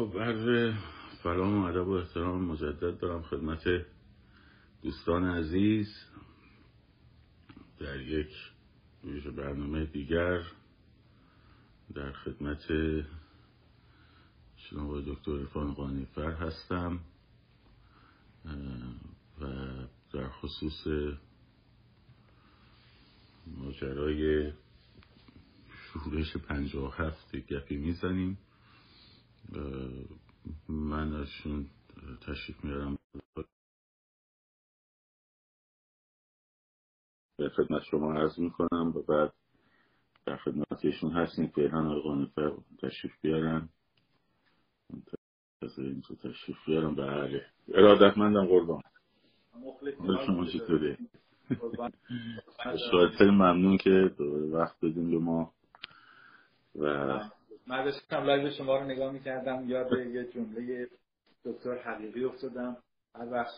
خب عرض سلام و ادب و احترام مجدد دارم خدمت دوستان عزیز. در یک برنامه دیگر در خدمت جناب دکتر عرفان قانیفر هستم و در خصوص ماجرای شورش پنجاه هفت گپی می‌زنیم. من ازشون تشریف میارم. به خدمت شما عرض می‌کنم و بعد در خدمتشون هستیم فعلا آقای قانفر تشریف بیارن. منتظر این تو تشریف بیارم بله. ارادتمندم قربان. شما چطوری؟ خیلی ممنون که وقت بدیم به ما و من داشتم لایو شما رو نگاه می‌کردم یاد یه جمله دکتر حقیقی افتادم. هر وقت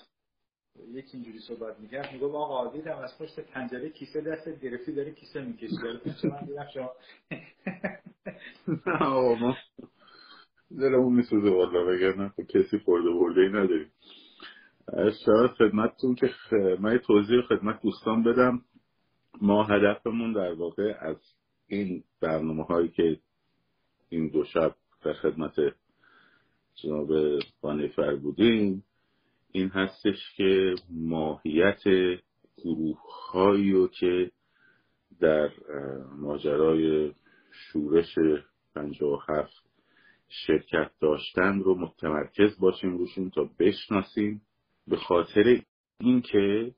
یکی اینجوری صحبت می‌کرد میگم آقا دیدم از پشت پنجره کیسه دست گرفتی داری کیسه می‌کشی. داره پیش من دیدم شما نه ما دلمون میسوزه والا بگرنه خب کسی خورده برده ای نداریم. شاید خدمتتون که من توضیح خدمت دوستان بدم. ما هدفمون در واقع از این برنامه هایی که این دو شب در خدمت جناب بانفر بودیم. این هستش که ماهیت گروه هایی رو که در ماجرای شورش هفت شرکت داشتن رو متمرکز باشیم روشون تا بشناسیم. به خاطر اینکه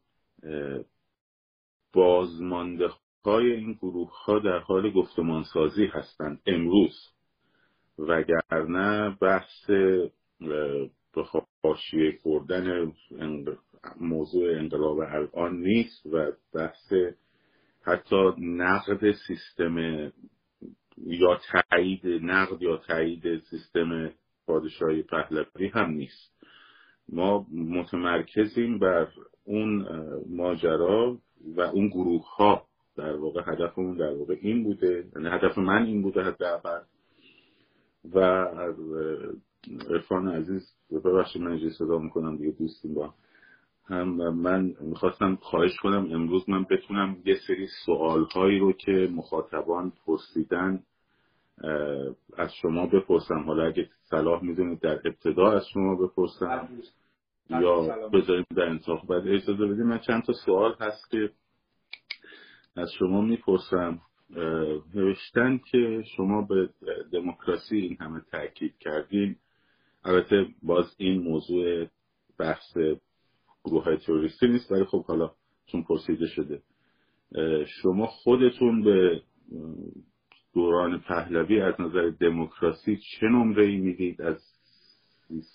بازمانده های این گروه ها در حال گفتمانسازی هستند امروز. وگرنه بحث به حاشیه بردن موضوع انقلاب الان نیست و بحث حتی نقد سیستم یا تایید نقد یا تایید سیستم پادشاهی پهلوی هم نیست. ما متمرکزیم بر اون ماجرا و اون گروه ها در واقع هدفمون در واقع این بوده یعنی هدف من این بوده حداقل. و عرفان عزیز ببخشید من اینجا صدا می‌کنم دیگه دوستیم با هم. من می‌خواستم خواهش کنم امروز من بتونم یه سری سوال هایی رو که مخاطبان پرسیدن از شما بپرسم. حالا اگه صلاح می‌دونید در ابتدا از شما بپرسم یا بذاریم در انتخاب. بعد اجازه بدیم من چند تا سوال هست که از شما می‌پرسم. نوشتن که شما به دموکراسی این همه تاکید کردین. البته باز این موضوع بحث گروه های تروریستی نیست ولی خب حالا چون پرسیده شده. شما خودتون به دوران پهلوی از نظر دموکراسی چه نمره ای می‌دید؟ از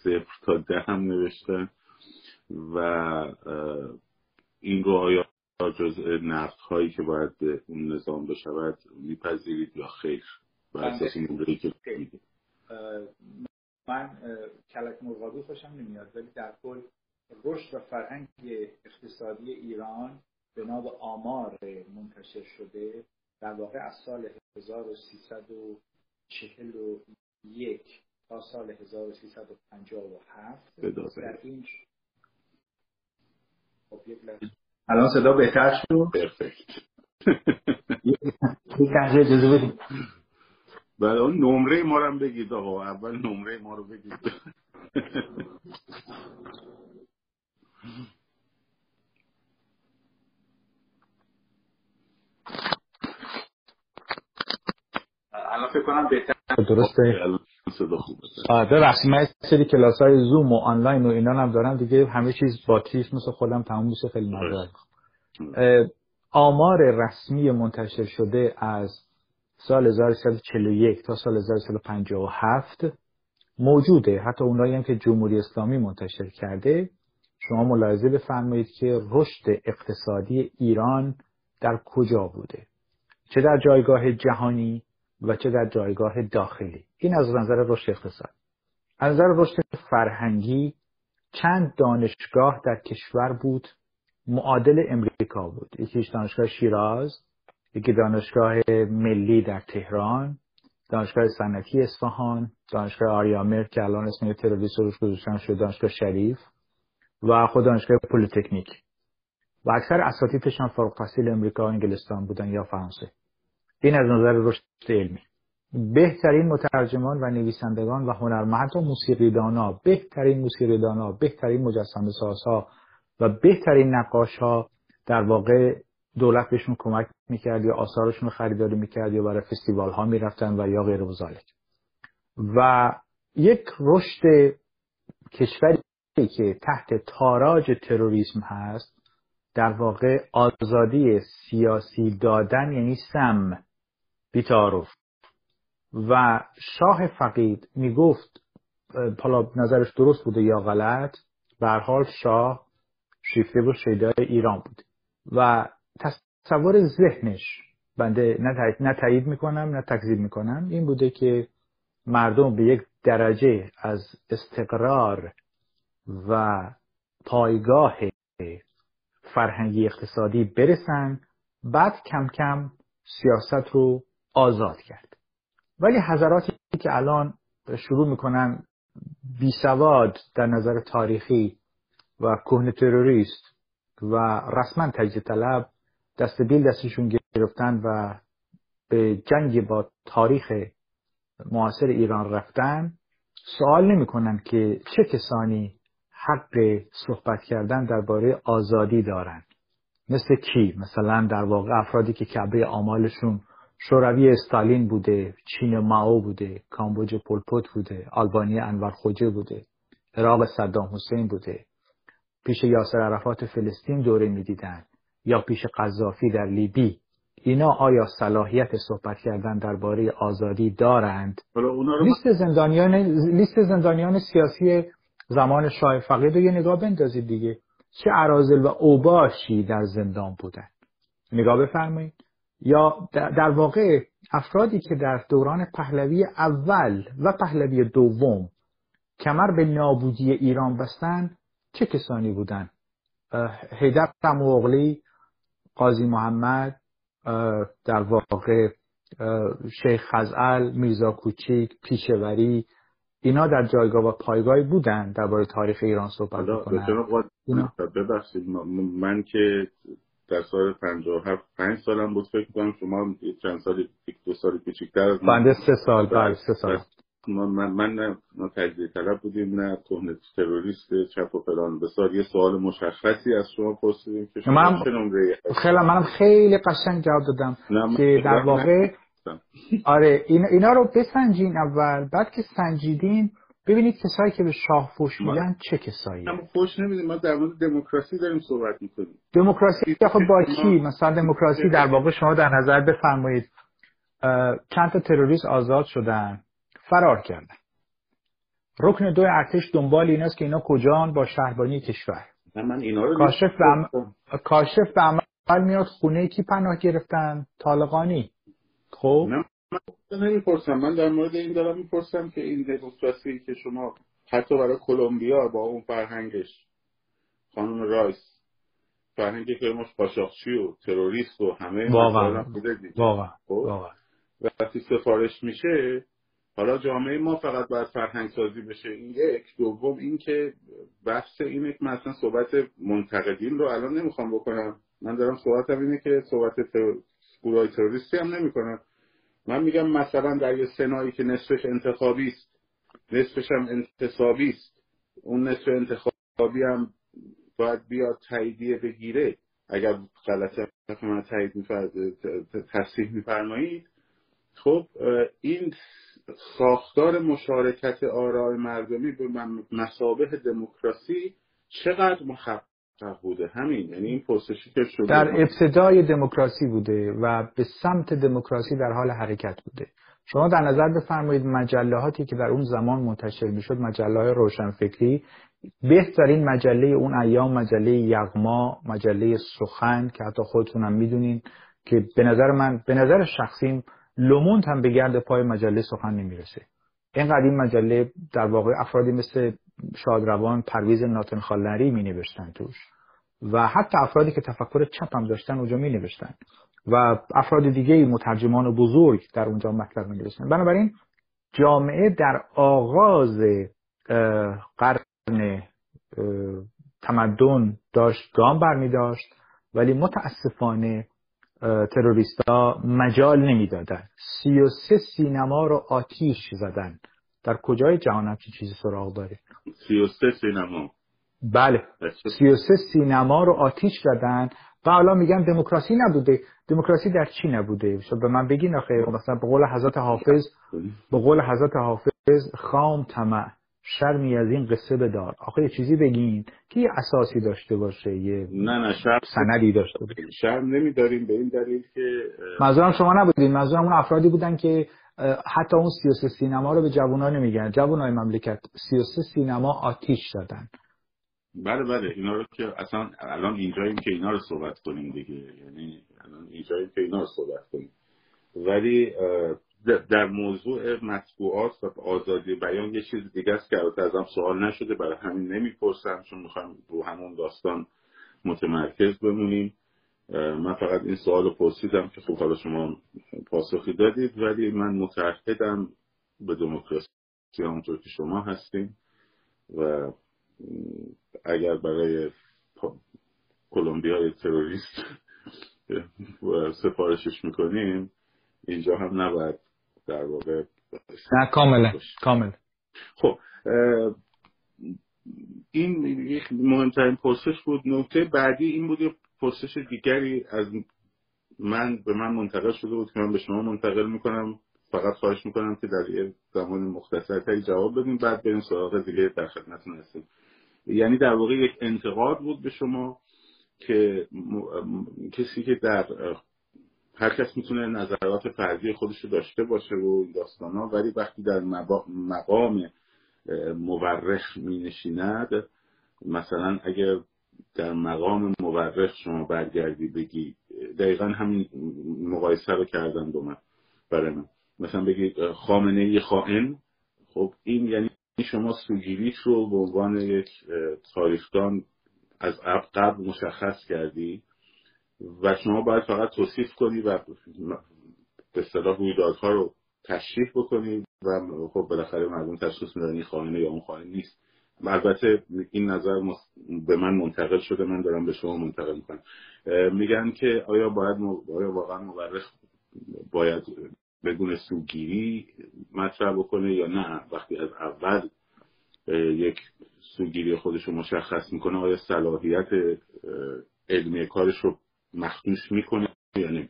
صفر تا ده هم نوشتن و این رو آیا جز نقد هایی که باید به اون نظام بشود میپذیرید یا خیر؟ و اساس نمره که من کلک مرغابی خوشم نمیاد ولی در کل رشد و فرهنگ اقتصادی ایران بنا به آمار منتشر شده در واقع از سال 1341 تا سال 1357 در این خب یک الان صدا بهتر شد؟ پرفکت. یک لحظه اجازه بدید بله اون نمره ما رو بگید آقا. اول نمره ما رو بگید. الان فکر کنم بهتر. درسته. صدا خوبه. ببخشید من سری کلاس های زوم و آنلاین و اینا هم دارم. دیگه همه چیز باتریش مثل خودم تموم میشه. خیلی معذرت آمار رسمی منتشر شده از سال 1341 تا سال 1357 موجوده. حتی اونایی هم که جمهوری اسلامی منتشر کرده. شما ملاحظه بفرمایید که رشد اقتصادی ایران در کجا بوده؟ چه در جایگاه جهانی؟ و چه در جایگاه داخلی. این از نظر رشد اقتصاد. از نظر رشد فرهنگی چند دانشگاه در کشور بود. معادل امریکا بود. یکیش دانشگاه شیراز یکی دانشگاه ملی در تهران دانشگاه صنعتی اصفهان دانشگاه آریامر که الان اسم تروریست روش گذاشتن شده دانشگاه شریف و خود دانشگاه پلیتکنیک. و اکثر اساتیدشان فارغ التحصیل امریکا و انگلستان بودن یا فرانسه. این از نظر رشد علمی. بهترین مترجمان و نویسندگان و هنرمند و موسیقیدانا بهترین موسیقیدانا بهترین مجسمه سازها و بهترین نقاش ها در واقع دولت بهشون کمک می‌کرد یا آثارشون رو خریداری می‌کرد یا برای فستیوال ها می‌رفتن و یا غیر وزالک و یک رشد کشوری که تحت تاراج تروریسم هست در واقع آزادی سیاسی دادن یعنی سم. بیتاروف و شاه فقید می‌گفت حالا نظرش درست بوده یا غلط به حال شاه شیفته و شیدای ایران بود. و تصور ذهنش بنده نه تایید می‌کنم نه تکذیب می‌کنم این بوده که مردم به یک درجه از استقرار و پایگاه فرهنگی اقتصادی برسن بعد کم کم سیاست رو آزاد کرد. ولی حضراتی که الان شروع می‌کنن بی سواد در نظر تاریخی و کهن تروریست و رسما تجزیه طلب دست بیل دستشون گرفتن و به جنگ با تاریخ معاصر ایران رفتن سوال نمی‌کنن که چه کسانی حق صحبت کردن درباره آزادی دارند مثل کی؟ مثلا در واقع افرادی که کعبه آمالشون شوروی استالین بوده چین ماو بوده کامبوج پولپوت بوده آلبانی انور خوجه بوده عراق صدام حسین بوده. پیش یاسر عرفات فلسطین دوره می‌دیدن یا پیش قذافی در لیبی. اینا آیا صلاحیت صحبت کردن درباره آزادی دارند؟ لیست زندانیان لیست زندانیان سیاسی زمان شاه فقید رو یه نگاه بندازید دیگه. چه عرازل و اوباشی در زندان بودن؟ نگاه بفرمایید. یا در واقع افرادی که در دوران پهلوی اول و پهلوی دوم کمر به نابودی ایران بستن چه کسانی بودن؟ حیدر مغلی قاضی محمد در واقع شیخ خزعل میرزا کوچیک پیشوری اینا در جایگاه و پایگاهی بودن درباره تاریخ ایران صحبت می‌کنن. ببخشید من که در سال 57 5 سالم بود فکر کنم. شما چند سال دو سال کوچیک‌تر از بنده سه سال بله. سه سال. من من نه تجزیه طلب بودیم نه کهنه تروریست چپ و فلان. بسار یه سوال مشخصی از شما پرسیدیم که شما من خیلی منم خیلی قشنگ جواب دادم که در واقع آره اینا رو بسنجین اول بعد که سنجیدین ببینید کسایی که به شاه فوش میدن چه کسایی ما فوش نمیدیم. ما در مورد دموکراسی داریم صحبت می‌کنیم. دموکراسی خب با کی؟ مثلا دموکراسی در واقع شما در نظر بفرمایید چند تا تروریست آزاد شدن فرار کردن. رکن دو ارتش دنبال این است که اینا کجان با شهربانی کشور؟ من اینا رو کاشف به عمل, کاشف به عمل میاد خونه کی پناه گرفتن؟ طالقانی. خب؟ نمی‌پرسم. من در مورد این دارم می‌پرسم که این دموکراسی که شما حتی برای کلمبیا با اون فرهنگش خانم رایس فرهنگی که مش قاچاقچی و تروریست و همه واقعا. واقعا. خب؟ واقعا. وقتی سفارش میشه حالا جامعه ما فقط باید فرهنگ سازی بشه. این یک. دوم این که بحث اینه که مثلا صحبت منتقدین رو الان نمی‌خوام بکنم. من دارم صحبتم اینه که صحبت گروه تروریستی هم نمی‌کنم من میگم مثلا در یه سنایی که نصفش انتخابی است نصفش هم انتصابی است اون نصف انتخابی هم باید بیاد تاییدیه بگیره. اگر غلط من تایید تصحیح میفرمایید. خب این ساختار مشارکت آرای مردمی به مسابه دموکراسی چقدر محقق بوده. همین یعنی این پرسشی که شده در ابتدای دموکراسی بوده و به سمت دموکراسی در حال حرکت بوده. شما در نظر بفرمایید مجلهاتی که در اون زمان منتشر می‌شد مجله های روشنفکری بهترین مجله اون ایام مجله یغما مجله سخن که حتی خودتونم می‌دونین که به نظر من به نظر شخصیم لوموند هم به گرد پای مجله سخن نمی‌رسه. اینقدر این مجله در واقع افرادی مثل شادروان پرویز ناتن خالنری می نوشتن توش. و حتی افرادی که تفکر چپ هم داشتن اونجا می نوشتن و افراد دیگه مترجمان بزرگ در اونجا مطلب می بنابراین جامعه در آغاز قرن تمدن داشت گام برمی داشت ولی متاسفانه تروریستا مجال نمی‌دادن. سی و سه سینما رو آتیش زدن. در کجای جهان همچین چیزی سراغ داره سی و سه سینما. بله. سی و سه سینما رو آتیش زدن و حالا میگن دموکراسی نبوده. دموکراسی در چی نبوده؟ شد به من بگین آخه. مثلا به قول حضرت حافظ به قول حضرت حافظ خام طمع شرمی از این قصه بدار. آخه یه چیزی بگین که یه اساسی داشته باشه یه نه نه شرم. سندی داشته باشه. شرم نمیداریم به این دلیل که منظورم شما نبودین. منظورم اون افرادی بودن که حتی اون 33 سینما رو به جوونا نمیگن. جوانای مملکت 33 سینما آتیش زدن بله بله. اینا رو که اصلا الان اینجاییم که اینا رو صحبت کنیم دیگه. یعنی الان اینجاییم که اینا رو صحبت کنیم. ولی در موضوع مطبوعات و آزادی بیان یه چیز دیگه است که البته ازم سوال نشده. برای همین نمی‌پرسم چون می‌خوام رو همون داستان متمرکز بمونیم. من فقط این سوال رو پرسیدم که خب حالا شما پاسخی دادید ولی من متعهدم به دموکراسی همونطور که شما هستیم و اگر برای کلمبیا تروریست سفارشش می‌کنیم اینجا هم نباید در واقع نه کاملا کامل خب این یک مهمترین پرسش بود. نکته بعدی این بود پرسش دیگری از من به من منتقل شده بود که من به شما منتقل می‌کنم. فقط خواهش می‌کنم که در یه زمان مختصر جواب بدیم بعد بریم سراغ دیگه در خدمتتون هستیم. یعنی در واقع یک انتقاد بود به شما که کسی که در هر کس می‌تونه نظرات فردی خودش رو داشته باشه و داستان ها ولی وقتی در مقام مورخ می نشیند مثلا اگر در مقام مورخ شما برگردی بگی. دقیقا همین مقایسه رو کردن دو من برای من. مثلا بگید خامنه ای خائن. خب این یعنی شما سوگیریش رو به عنوان یک تاریخدان از قبل مشخص کردی و شما باید فقط توصیف کنی و به اصطلاح رویدادها رو تشریح بکنی و خب بالاخره مردم تشخیص میدن این خائنه یا اون خائن نیست. البته این نظر به من منتقل شده من دارم به شما منتقل می‌کنم. میگن که آیا باید آیا واقعا مورخ باید بدون سوگیری مطرح بکنه یا نه؟ وقتی از اول یک سوگیری خودش رو مشخص می‌کنه آیا صلاحیت علمی کارش رو مخدوش می‌کنه یا نه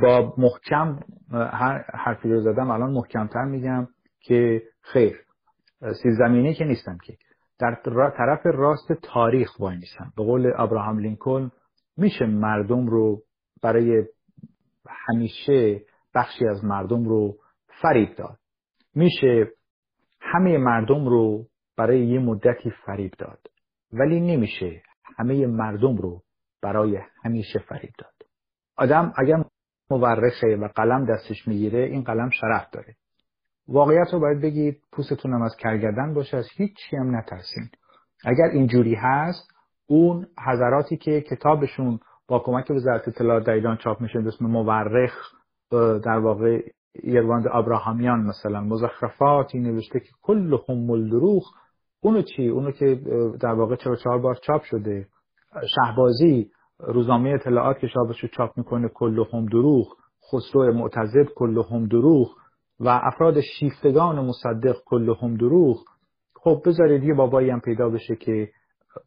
با محکم هر حرفی رو زدم الان محکمتر میگم که خیر. زمینی که نیستم که. در طرف راست تاریخ وای نیستم به قول ابراهام لینکلن میشه مردم رو برای همیشه بخشی از مردم رو فریب داد. میشه همه مردم رو برای یه مدتی فریب داد. ولی نمیشه همه مردم رو برای همیشه فریب داد. آدم اگر مورخه و قلم دستش می‌گیره این قلم شرف داره. واقعیت رو باید بگید پوستتونم از کرگردن باشه از هیچی هم نترسین. اگر اینجوری هست اون حضراتی که کتابشون با کمک وزارت اطلاعات در ایران چاپ میشه به اسم مورخ در واقع یرواند ابراهامیان مثلا مزخرفاتی نوشته که کل هم دروغ اونو چی؟ اونو که در واقع چهار چهار بار چاپ شده. شهبازی روزنامه اطلاعات که شابش رو چاپ می‌کنه کل هم دروغ خسرو معتزد کل هم دروغ و افراد شیفتگان مصدق کل هم دروغ خب بذارید یه بابایی هم پیدا بشه که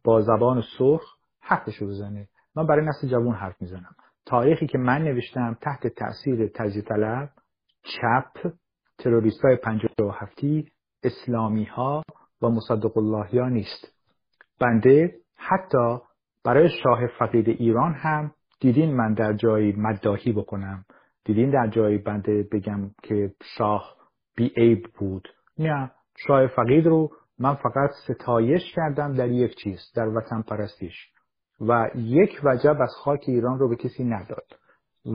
با زبان سرخ حرفشو بزنه. من برای نسل جوان حرف می‌زنم. تاریخی که من نوشتم تحت تاثیر تجزیه طلب چپ تروریست های و هفتی اسلامی ها و مصدق الله نیست. بنده حتی برای شاه فقید ایران هم دیدین من در جایی مداهی بکنم. دیدین در جایی بنده بگم که شاه بی عیب بود؟ نه شاه فقید رو من فقط ستایش کردم در یک چیز در وطن پرستیش. و یک وجب از خاک ایران رو به کسی نداد.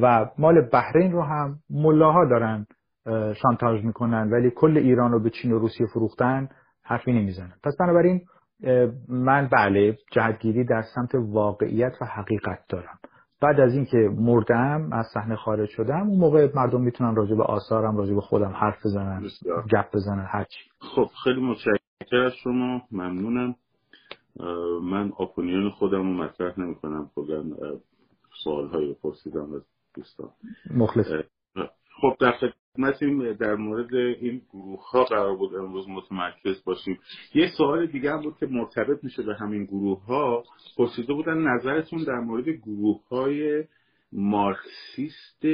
و مال بحرین رو هم ملاها دارن شانتاژ می‌کنن ولی کل ایران رو به چین و روسیه فروختن حرفی نمی‌زنن. پس بنابراین من بله جهتگیری در سمت واقعیت و حقیقت دارم. بعد از اینکه مردم از صحنه خارج شدم اون موقع مردم می‌تونن راجع به آثارم راجع به خودم حرف بزنن گپ بزنن هرچی خب خیلی متشکرم از شما. ممنونم. من اپونیون خودم رو مطرح نمی کنم کلا سوال هایی پرسیدم از دوستان. مخلص. خب در خدمتیم در مورد این گروه ها قرار بود امروز متمرکز باشیم. یه سوال دیگه هم بود که مرتبط میشه به همین گروه ها پرسیده بودن نظرتون در مورد گروه های مارکسیست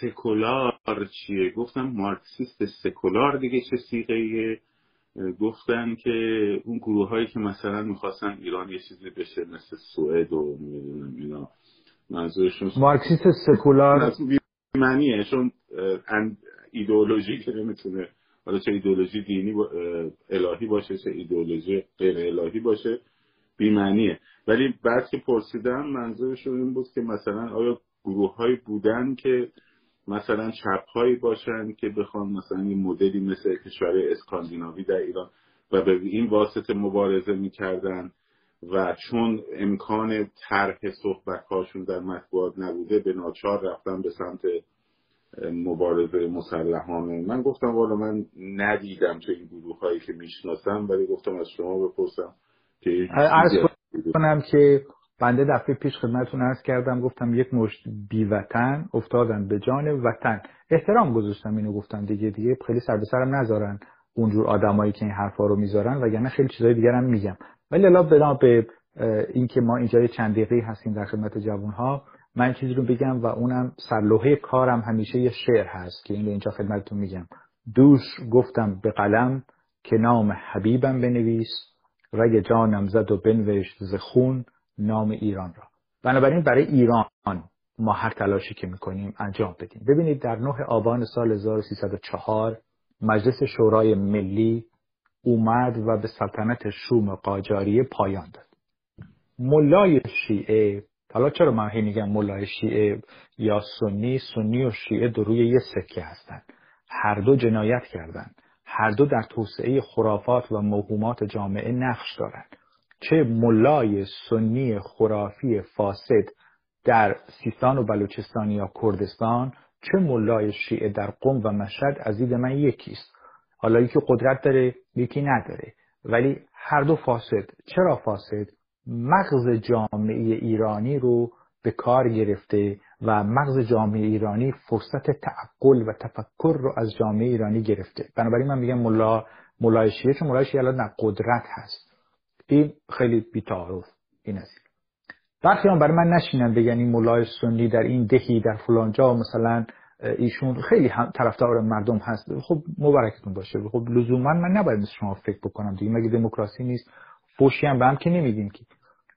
سکولار چیه؟ گفتم مارکسیست سکولار دیگه چه سیغه گفتن که اون گروه هایی که مثلا می‌خواستن ایران یه چیزی بشه مثل سوئد و می‌دونم اینا. منظورشون مارکسیست سکولار. معنیه چون ایدئولوژی که نمی‌تونه حالا چه ایدئولوژی دینی الهی باشه چه ایدئولوژی غیر الهی باشه بیمعنیه ولی بعد که پرسیدم منظورشون این بود که مثلا آیا گروه هایی بودن که مثلا چپ هایی باشن که بخوان مثلا این مدلی مثل کشور اسکاندیناوی در ایران و به این واسطه مبارزه می‌کردن؟ و چون امکان طرح صحبت هاشون در مطبوعات نبوده به ناچار رفتن به سمت مبارزه مسلحانه. من گفتم والا من ندیدم تو این گروه هایی که می‌شناسم ولی گفتم از شما بپرسم که عرض کنم که بنده دفعه پیش خدمتتون عرض کردم گفتم یک مشت بیوطن افتادن به جان وطن. احترام گذاشتم اینو گفتم دیگه دیگه خیلی سر به سرم نذارن اونجور آدمایی که این حرفا رو می‌ذارن وگرنه خیلی چیزای دیگر هم میگم. ولی الا بنا به اینکه ما اینجا چند دقیقه هستیم در خدمت جوان ها من چیزی رو بگم و اونم سرلوحه کارم همیشه یه شعر هست که این اینجا خدمتتون میگم. دوش گفتم به قلم که نام حبیبم بنویس رگ جانم زد و بنوشت ز خون نام ایران را. بنابراین برای ایران ما هر تلاشی که می‌کنیم انجام بدیم. ببینید در 9 آبان سال 1304 مجلس شورای ملی اومد و به سلطنت شوم قاجاریه پایان داد. ملای شیعه حالا چرا من هی میگم ملای شیعه یا سنی؟ سنی و شیعه در روی یه سکه هستند هر دو جنایت کردند هر دو در توسعه خرافات و موهومات جامعه نقش دارند چه ملای سنی خرافی فاسد در سیستان و بلوچستان یا کردستان چه ملای شیعه در قم و مشهد از دید من یکیست. حالا یکی قدرت داره یکی نداره. ولی هر دو فاسد. چرا فاسد؟ مغز جامعه ایرانی رو به کار گرفته و مغز جامعه ایرانی فرصت تعقل و تفکر رو از جامعه ایرانی گرفته. بنابراین من میگم ملا ملای شیعه چون شیعه الان قدرت هست. این خیلی بیتعارف. این است برخی هم برای من نشینن بگن این ملای سنی در این دهی در فلانجا مثلا ایشون خیلی طرفدار مردم هست. خب مبارکتون باشه. خب لزوما من نباید مثل شما فکر بکنم. دیگه مگه دموکراسی نیست؟ فوشی هم به هم که نمیگیم که.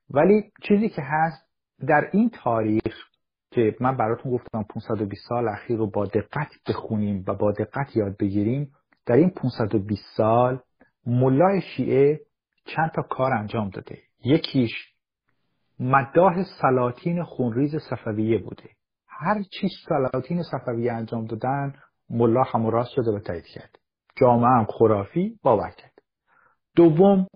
ولی چیزی که هست در این تاریخ که من براتون گفتم 520 سال اخیر رو با دقت بخونیم و با دقت یاد بگیریم در این 520 سال ملای شیعه چند تا کار انجام داده. یکیش مداح سلاطین خونریز صفویه بوده. هر چی سلاطین صفویه انجام دادن ملا هم راست شده و تایید کرد. جامعه هم خرافی باور کرد. دوم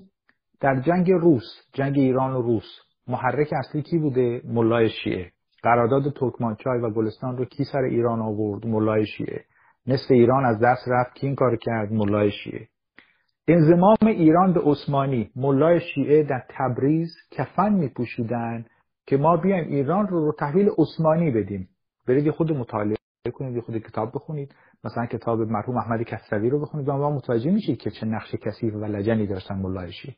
در جنگ روس جنگ ایران و روس محرک اصلی کی بوده؟ ملای شیعه. قرارداد ترکمانچای و گلستان رو کی سر ایران آورد؟ ملای شیعه. نصف ایران از دست رفت. کی این کار کرد؟ ملای شیعه. انزمام ایران به عثمانی. ملای شیعه در تبریز کفن می پوشیدن که ما بیایم ایران رو رو تحویل عثمانی بدیم. برید خود مطالعه کنید خود کتاب بخونید. مثلا کتاب مرحوم احمد کسروی رو بخونید و ما متوجه میشید که چه نقش کثیف و لجنی داشتن ملای شیعه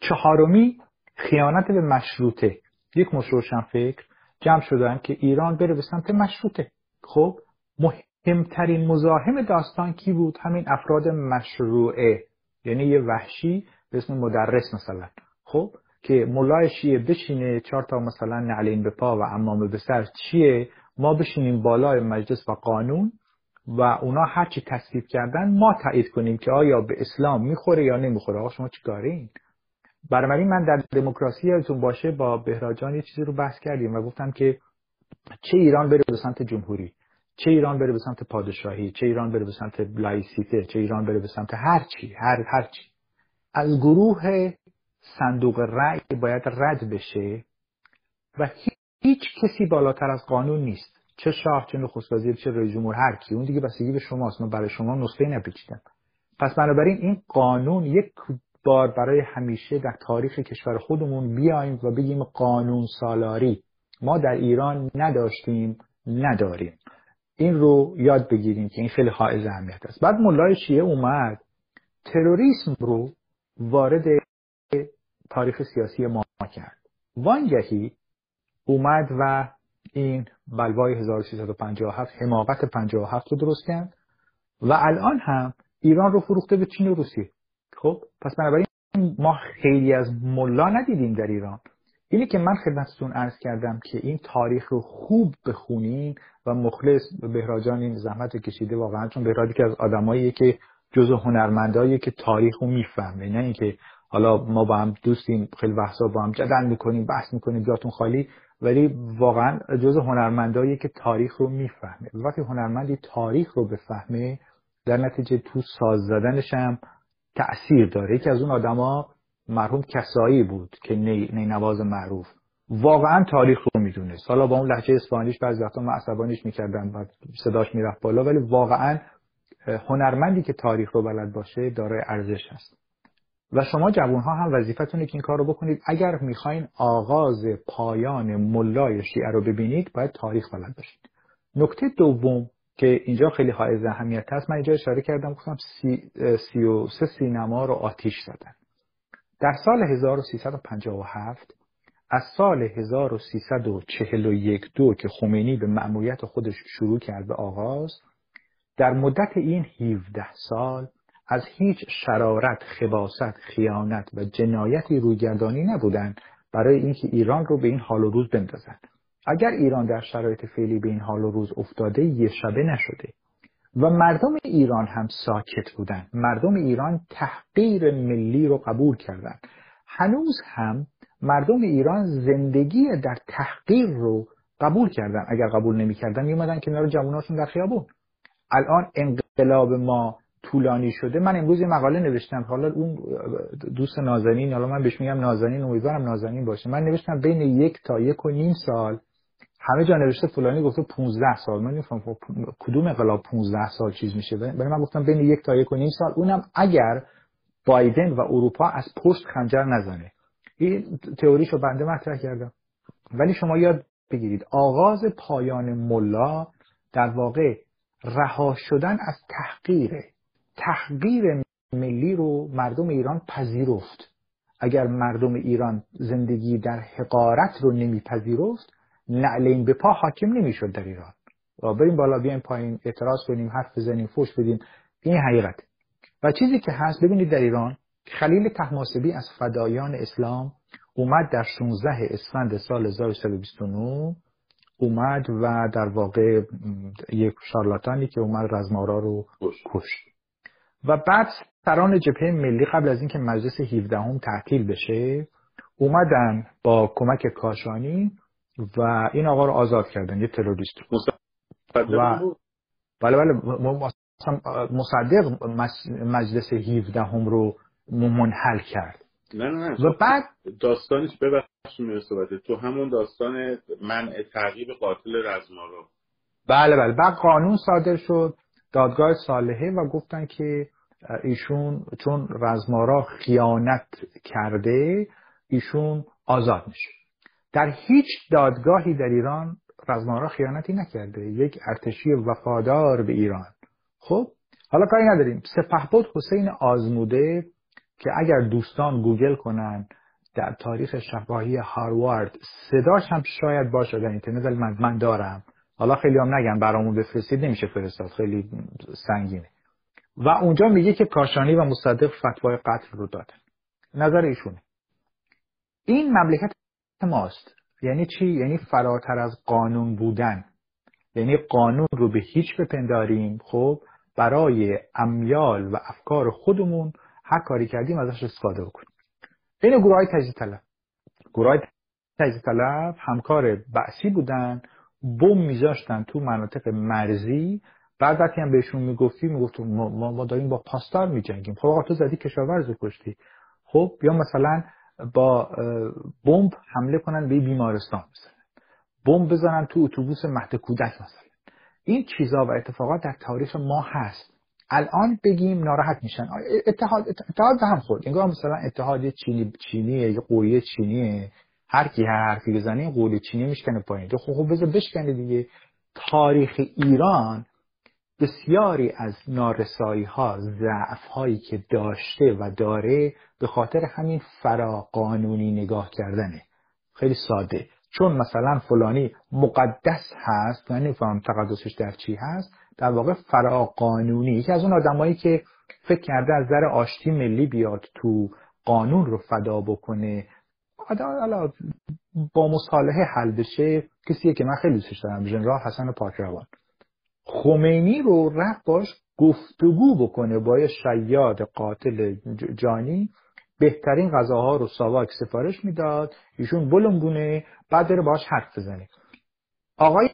چهارمی خیانت به مشروطه. یک مشروشن فکر جمع شدن که ایران بره به سمت مشروطه. خب مهمترین مزاحم داستان کی بود؟ همین افراد مشروعه. یعنی یه وحشی به اسم مدرس مثلا. خب که ملای شیعه بشینه چهار تا مثلا نعلین به پا و امامه به سر چیه؟ ما بشینیم بالای مجلس و قانون و اونا هرچی تصویب کردن ما تایید کنیم که آیا به اسلام می‌خوره یا نمی‌خوره. آقا شما چیکارین بنابراین من در دموکراسی یادتون باشه با بهراجان یه چیزی رو بحث کردیم و گفتم که چه ایران بره به سمت جمهوری چه ایران بره به سمت پادشاهی چه ایران بره به سمت لایسیته چه ایران بره به سمت هر چی هر هر چی. از گروه صندوق رأی باید رد بشه و هیچ کسی بالاتر از قانون نیست. چه شاه چه نخست وزیر چه رئیس جمهور هر کی. اون دیگه بستگی به شماست. ما برای شما نسخه نپیچیدم. پس بنابراین این قانون یک بار برای همیشه در تاریخ کشور خودمون بیایم و بگیم قانون سالاری. ما در ایران نداشتیم نداریم. این رو یاد بگیریم که این خیلی حائز اهمیت است. بعد ملای شیعه اومد. تروریسم رو وارد تاریخ سیاسی ما کرد. وانگهی اومد و این بلوای 1357 حماقت 57 رو درست کرد و الان هم ایران رو فروخته به چین و روسیه. خب پس بنابراین ما خیلی از ملا ندیدیم در ایران. اینی که من خدمتتون عرض کردم که این تاریخ رو خوب بخونین و مخلص بهراجان این زحمت کشیده واقعا چون بهراجی که از آدماییه که جزء هنرمنداییه که تاریخ رو می‌فهمه نه اینکه حالا ما با هم دوستیم خیلی بحثا با هم جدل می‌کنیم بحث می‌کنیم جاتون خالی ولی واقعا جزء هنرمنداییه که تاریخ رو می‌فهمه. وقتی هنرمندی تاریخ رو بفهمه در نتیجه تو ساز زدنش هم تأثیر داره. یکی از اون آدما مرحوم کسایی بود که نی, نی نواز معروف. واقعا تاریخ رو می‌دونست. حالا با اون لحجه اسپانیش بعضی وقتا من عصبانیش می‌کردم و صداش می‌رفت بالا ولی واقعا هنرمندی که تاریخ رو بلد باشه دارای ارزش هست. و شما جوان ها هم وظیفتونه که این کار رو بکنید. اگر می‌خواین آغاز پایان ملای شیعه رو ببینید باید تاریخ بلد باشید. نکته دوم که اینجا خیلی حائز اهمیت هست من اینجا اشاره کردم گفتم سی, سی و سه سینما رو آتیش زدن. در سال 1357 از سال 1341 دو که خمینی به مأموریت خودش شروع کرد به آغاز در مدت این 17 سال از هیچ شرارت، خباست، خیانت و جنایتی رویگردانی نبودند برای اینکه ایران رو به این حال و روز بندازند. اگر ایران در شرایط فعلی به این حال و روز افتاده یه شبه نشده. و مردم ایران هم ساکت بودند. مردم ایران تحقیر ملی رو قبول کردند. هنوز هم مردم ایران زندگی در تحقیر رو قبول کردن اگر قبول نمی‌کردن میومدن کنار جواناشون در خیابون. الان انقلاب ما طولانی شده. من امروز یه مقاله نوشتم. حالا اون دوست نازنین حالا من بهش میگم نازنین امیدوارم نازنین باشه. من نوشتم بین یک تا یک و نیم سال همه جا نوشته فلانی گفته 15 سال. من نمیفهم خب کدوم انقلاب 15 سال چیز میشه؟ ولی من گفتم بین یک تا یک و نیم سال. اونم اگر بایدن و اروپا از پشت خنجر نزنه. این تئوریشو بنده مطرح کردم. ولی شما یاد بگیرید آغاز پایان ملا در واقع رها شدن از تحقیره تحقیر ملی رو مردم ایران پذیرفت. اگر مردم ایران زندگی در حقارت رو نمیپذیرفت نعلین به پا حاکم نمی‌شد در ایران. بریم بالا بیایم پایین اعتراض کنیم حرف بزنیم فوش بدیم. این حقیقت. و چیزی که هست ببینید در ایران خلیل تحماسبی از فدایان اسلام اومد در 16 اسفند سال 1329 اومد و در واقع یک شارلاتانی که اومد رزمارا رو کشت. و بعد سران جبهه ملی قبل از اینکه مجلس 17 هم تعطیل بشه اومدن با کمک کاشانی و این آقا رو آزاد کردن یه تروریست و بله بله. مصدق مجلس 17 هم رو منحل کرد. نه نه و بعد داستانش ببخشید صحبت. تو همون داستان منع تعقیب قاتل رزمارا بله بله. بعد قانون صادر شد دادگاه صالحه و گفتن که ایشون چون رزمارا خیانت کرده ایشون آزاد میشه. در هیچ دادگاهی در ایران رزمارا خیانتی نکرده یک ارتشی وفادار به ایران. خب حالا کاری نداریم. سپهبد حسین آزموده که اگر دوستان گوگل کنن در تاریخ شفاهی هاروارد صداش هم شاید باشه در اینترنت من, من دارم. حالا خیلی هم نگن برامون بفرستید نمیشه فرستاد. خیلی سنگینه. و اونجا میگه که کاشانی و مصدق فتوای قتل رو دادن. نظر ایشونه این مملکت ماست. یعنی چی؟ یعنی فراتر از قانون بودن. یعنی قانون رو به هیچ بپنداریم. خب برای امیال و افکار خودمون هر کاری کردیم ازش استفاده بکنیم. این گروه های تجزیه طلب. گروه های تجزیه طلب همکار بعثی بودن بم میذاشتن تو مناطق مرزی بعد وقتی هم بهشون می‌گفتی می‌گفت ما, ما داریم با پاسدار میجنگیم. خب آقا تو زدی کشاورز کشتی. خب یا مثلا با بمب حمله کنن به بیمارستان مثلا بمب بزنن تو اتوبوس مهد کودک مثلا. این چیزا و اتفاقات در تاریخ ما هست. الان بگیم ناراحت میشن. اتحاد اتحاد به هم خورد. انگار مثلا اتحاد چینی چینیه یه قوری چینیه. هر کی هر حرفی بزنه قوری چینی میشکنه پایین. خب خب بذار بشکنه دیگه. تاریخ ایران بسیاری از نارسایی ها ضعف هایی که داشته و داره به خاطر همین فراقانونی نگاه کردنه. خیلی ساده. چون مثلا فلانی مقدس هست من نمی‌فهمم تقدسش در چی هست در واقع فراقانونی. یکی از اون آدمایی که فکر کرده از در آشتی ملی بیاد تو قانون رو فدا بکنه حالا با مصالحه حل بشه کسیه که من خیلی دوستش دارم ژنرال حسن پاکروان. خمینی رو رفت باش گفتگو بکنه با شیاد قاتل جانی. بهترین غذاها رو ساواک سفارش می‌داد. ایشون بلنگونه بعد بره باش حرف بزنه. آقای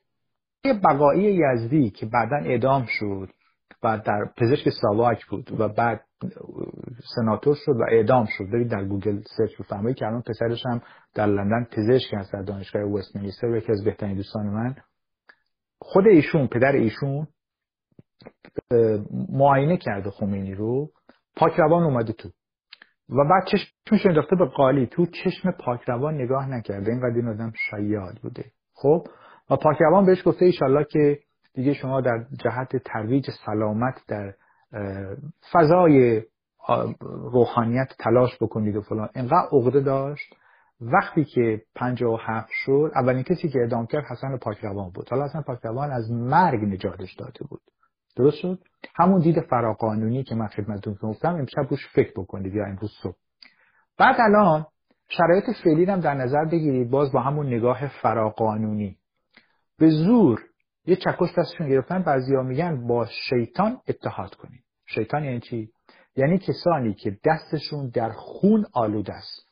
بقایی یزدی که بعدا اعدام شد و در پزشک ساواک بود و بعد سناتور شد و اعدام شد. برید در گوگل search بفرمایید که الان پسرش هم در لندن پزشک هست در دانشگاه وستمینستر یکی از بهترین دوستان من. خود ایشون پدر ایشون معاینه کرده خمینی رو. پاکروان اومده تو. و بعد چشمش انداخته به قالی. تو چشم پاکروان نگاه نکرده. اینقدر این آدم شیاد بوده. خب؟ و پاکروان بهش گفته ایشالله که دیگه شما در جهت ترویج سلامت در فضای روحانیت تلاش بکنید و فلان. اینقدر عقده داشت. وقتی که هفت شد اولین کسی که اعدام کرد حسن پاکروان بود. حالا حسن پاکروان از مرگ نجاتش داده بود. درست شد؟ همون دید فراقانونی که من خدمتتون گفتم امشب روش فکر بکنید یا امروز صبح. بعد الان شرایط فعلی هم در نظر بگیرید باز با همون نگاه فراقانونی. به زور یه چکش دستشون گرفتن بعضیا میگن با شیطان اتحاد کنید. شیطان یعنی چی؟ یعنی کسانی که دستشون در خون آلوده است.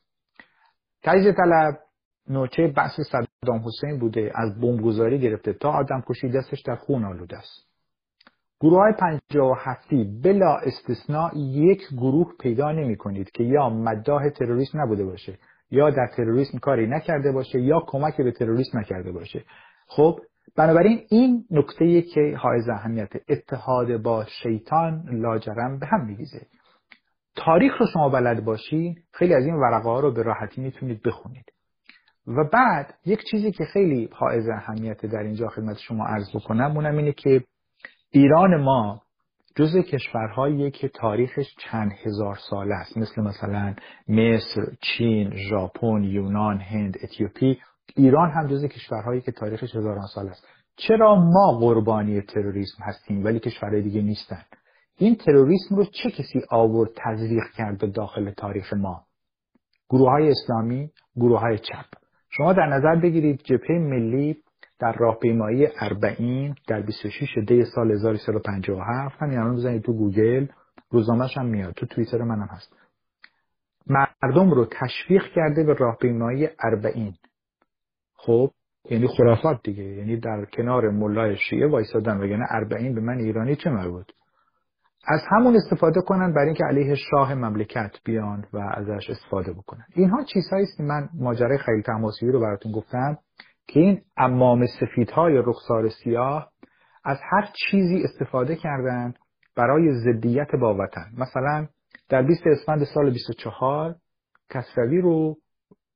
تجزیه طلب نوچه بحث صدام حسین بوده از بمبگذاری گرفته تا آدم کشی دستش در خون آلوده است. گروه های پنجاه و هفتی بلا استثناء یک گروه پیدا نمی کنید که یا مداح تروریسم نبوده باشه یا در تروریسم کاری نکرده باشه یا کمک به تروریسم نکرده باشه. خب بنابراین این نکته که های اهمیت اتحاد با شیطان لاجرم به هم میریزه. تاریخ رو شما بلد باشی خیلی از این ورقه ها رو به راحتی می‌تونید بخونید. و بعد یک چیزی که خیلی حائز اهمیت در اینجا خدمت شما عرض بکنم اونم اینه که ایران ما جز کشورهایی که تاریخش چند هزار ساله است. مثل مثلا مصر، چین، ژاپن، یونان، هند، اتیوپی. ایران هم جز کشورهایی که تاریخش هزاران سال است. چرا ما قربانی تروریسم هستیم ولی کشورهای دیگه نیستن؟ این تروریسم رو چه کسی آورد تزریق کرده داخل تاریخ ما؟ گروه های اسلامی گروه های چپ. شما در نظر بگیرید جبهه ملی در راهپیمایی اربعین در 26 دی سال 1357 همین الان بزنید تو گوگل روزنامه‌ش هم میاد تو توییتر منم هست. مردم رو تشویق کرده به راهپیمایی اربعین. خب یعنی خرافات دیگه یعنی در کنار ملای شیعه وایسادن وگرنه اربعین به من ایرانی چه مربوط؟ از همون استفاده کنن برای اینکه علیه شاه مملکت بیان و ازش استفاده بکنن. اینها چیزهایی است من ماجرای خیلی تماسیوی رو براتون گفتم که این امام سفیدهای رخسار سیاه از هر چیزی استفاده کردند برای ضدیت با وطن. مثلا در 20 اسفند سال 24 کسروی رو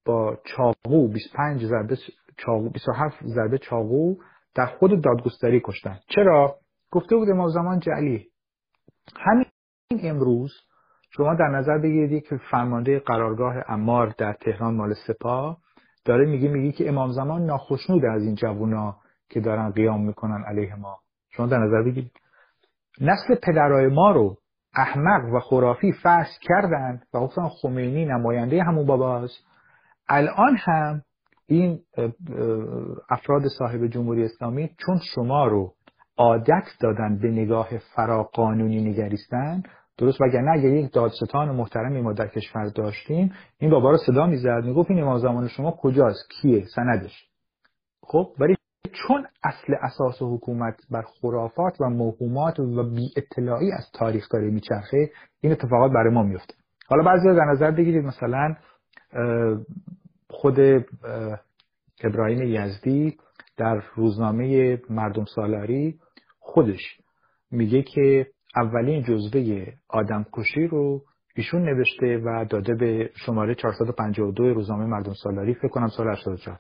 با چاقو 25 ضربه چاقو 27 ضربه چاقو در خود دادگستری کشتن. چرا؟ گفته بود امام زمان جعلی. همین امروز شما در نظر بگیرید که فرمانده قرارگاه امار در تهران مال سپاه داره میگه میگه که امام زمان ناخشنود از این جوونا که دارن قیام می‌کنن علیه ما. شما در نظر بگیرید. نسل پدرای ما رو احمق و خرافی فرض کردن و گفتن خمینی نماینده همون باباست الان هم این افراد صاحب جمهوری اسلامی چون شما رو عادت دادن به نگاه فراقانونی نگریستن درست؟ وگرنه اگر یک دادستان محترمی ما در کشور داشتیم این بابا رو صدا می‌زد می‌گفت این امام زمان شما کجاست؟ کیه؟ سندش. خب ولی چون اصل اساس حکومت بر خرافات و موهومات و بی اطلاعی از تاریخ داره میچرخه این اتفاقات برای ما میفته حالا بعضی در نظر بگیرید مثلا خود ابراهیم یزدی در روزنامه مردم سالاری خودش میگه که اولین جزوه آدم کشی رو ایشون نوشته و داده به شماره 452 روزنامه مردم سالاری فکر کنم سال 84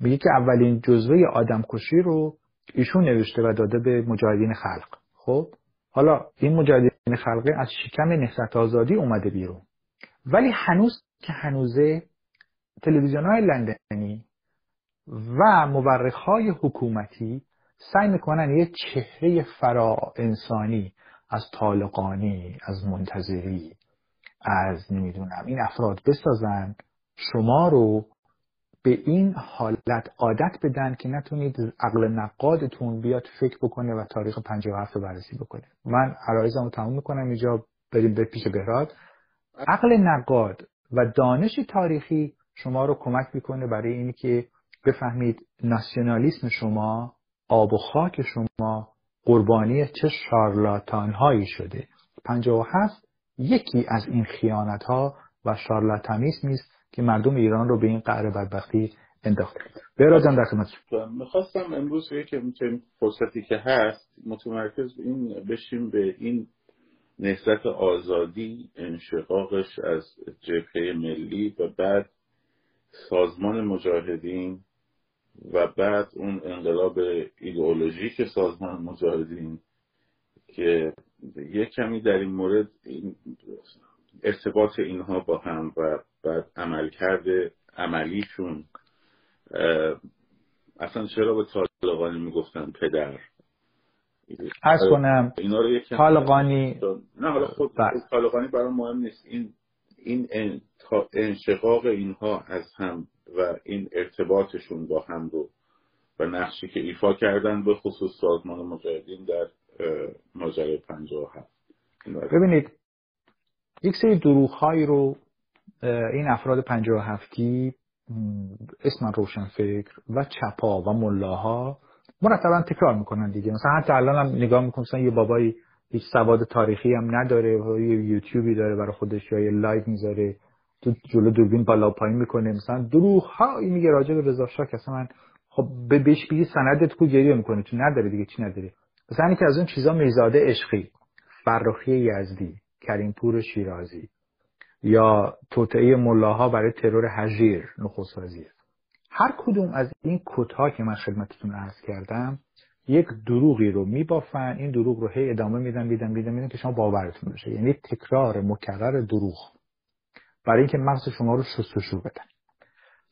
میگه که اولین جزوه آدم کشی رو ایشون نوشته و داده به مجاهدین خلق. خب حالا این مجاهدین خلقه از شکم نهضت آزادی اومده بیرون. ولی هنوز که هنوزه تلویزیون های لندنی و مورخ های حکومتی سعی می‌کنن یه چهره فرا انسانی از طالقانی از منتظری از نمی‌دونم این افراد بسازن شما رو به این حالت عادت بدن که نتونید عقل نقادتون بیاد فکر بکنه و تاریخ 57 رو بررسی بکنه. من عرایزم رو تموم می‌کنم اینجا بریم به پیش بهراد. عقل نقاد و دانش تاریخی شما رو کمک می‌کنه برای اینی که بفهمید ناسیونالیسم شما آب و خاک شما قربانی چه شارلاتان هایی شده 57 یکی از این خیانت ها و شارلاتانیسم است که مردم ایران رو به این قعر بدبختی انداخته. برادم در خدمت می‌خواستم امروز که فرصتی که هست متمرکز این بشیم به این نهضت آزادی انشقاقش از جبهه ملی و بعد سازمان مجاهدین و بعد اون انقلاب ایدئولوژیک سازمان مجاهدین که یک کمی در این مورد این ارتباط اینها با هم و بعد عملکرد عملیشون اصلا چرا به طالقانی می‌گفتن پدر ارز کنم اینا رو طالقانی نه حالا خود بله. طالقانی برای مهم نیست این این انشقاق اینها از هم و این ارتباطشون با هم رو و نقشی که ایفا کردن به خصوص سازمان مجاهدین در ماجرای 57 ببینید یک سری دروغ هایی رو این افراد 57 اسما روشنفکر و چپا و ملاها مرتبا تکرار می‌کنن دیگه. مثلا حتی الان هم نگاه می‌کنم یه بابایی هیچ سواد تاریخی هم نداره یه یوتیوبی داره برای خودش یا یه live می‌ذاره. تو جلو دوربین بالا پایین می‌کنه. مثلا دروغ هایی میگه راجع به رضا شاه. که من خب به بهش بگی سندت کو گریه می‌کنه تو نداره دیگه. چی نداره مثلا که از اون چیزا میزاده عشقی. فرخی یزدی کریمپور شیرازی یا توطعه ملاها برای ترور هجیر نخست وزیر. هر کدوم از این کتها که من خدمتتون عرض کردم یک دروغی رو میبافن. این دروغ رو هی ادامه میدن میدن میدن میدن که شما باورتون بشه. یعنی تکرار مکرر دروغ. برای اینکه مغز شما رو شستشو بدن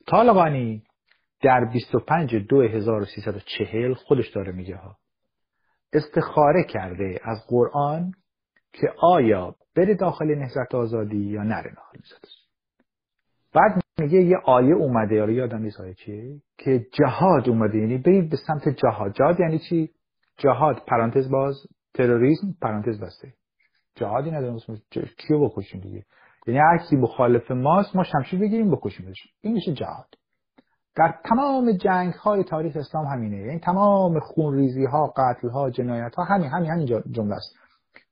طالبانی در 25 2340 خودش داره میگه ها. استخاره کرده از قرآن که آیا بره داخل نهضت آزادی یا نره داخل نهضت بعد میگه یه آیه اومده یا یادم نیست آیه چیه که جهاد اومده یعنی برید به سمت جهاد. جهاد یعنی چی؟ جهاد پرانتز باز تروریسم پرانتز بسته. جهادی نداریم کیو بکشیم دیگه؟ یعنی هر کی مخالف ماست ما شمشیر بگیریم بکشیمش. این میشه جهاد. در تمام جنگ های تاریخ اسلام همینه. یعنی تمام خونریزی ها قتل ها جنایت ها همین همین همین جمله است.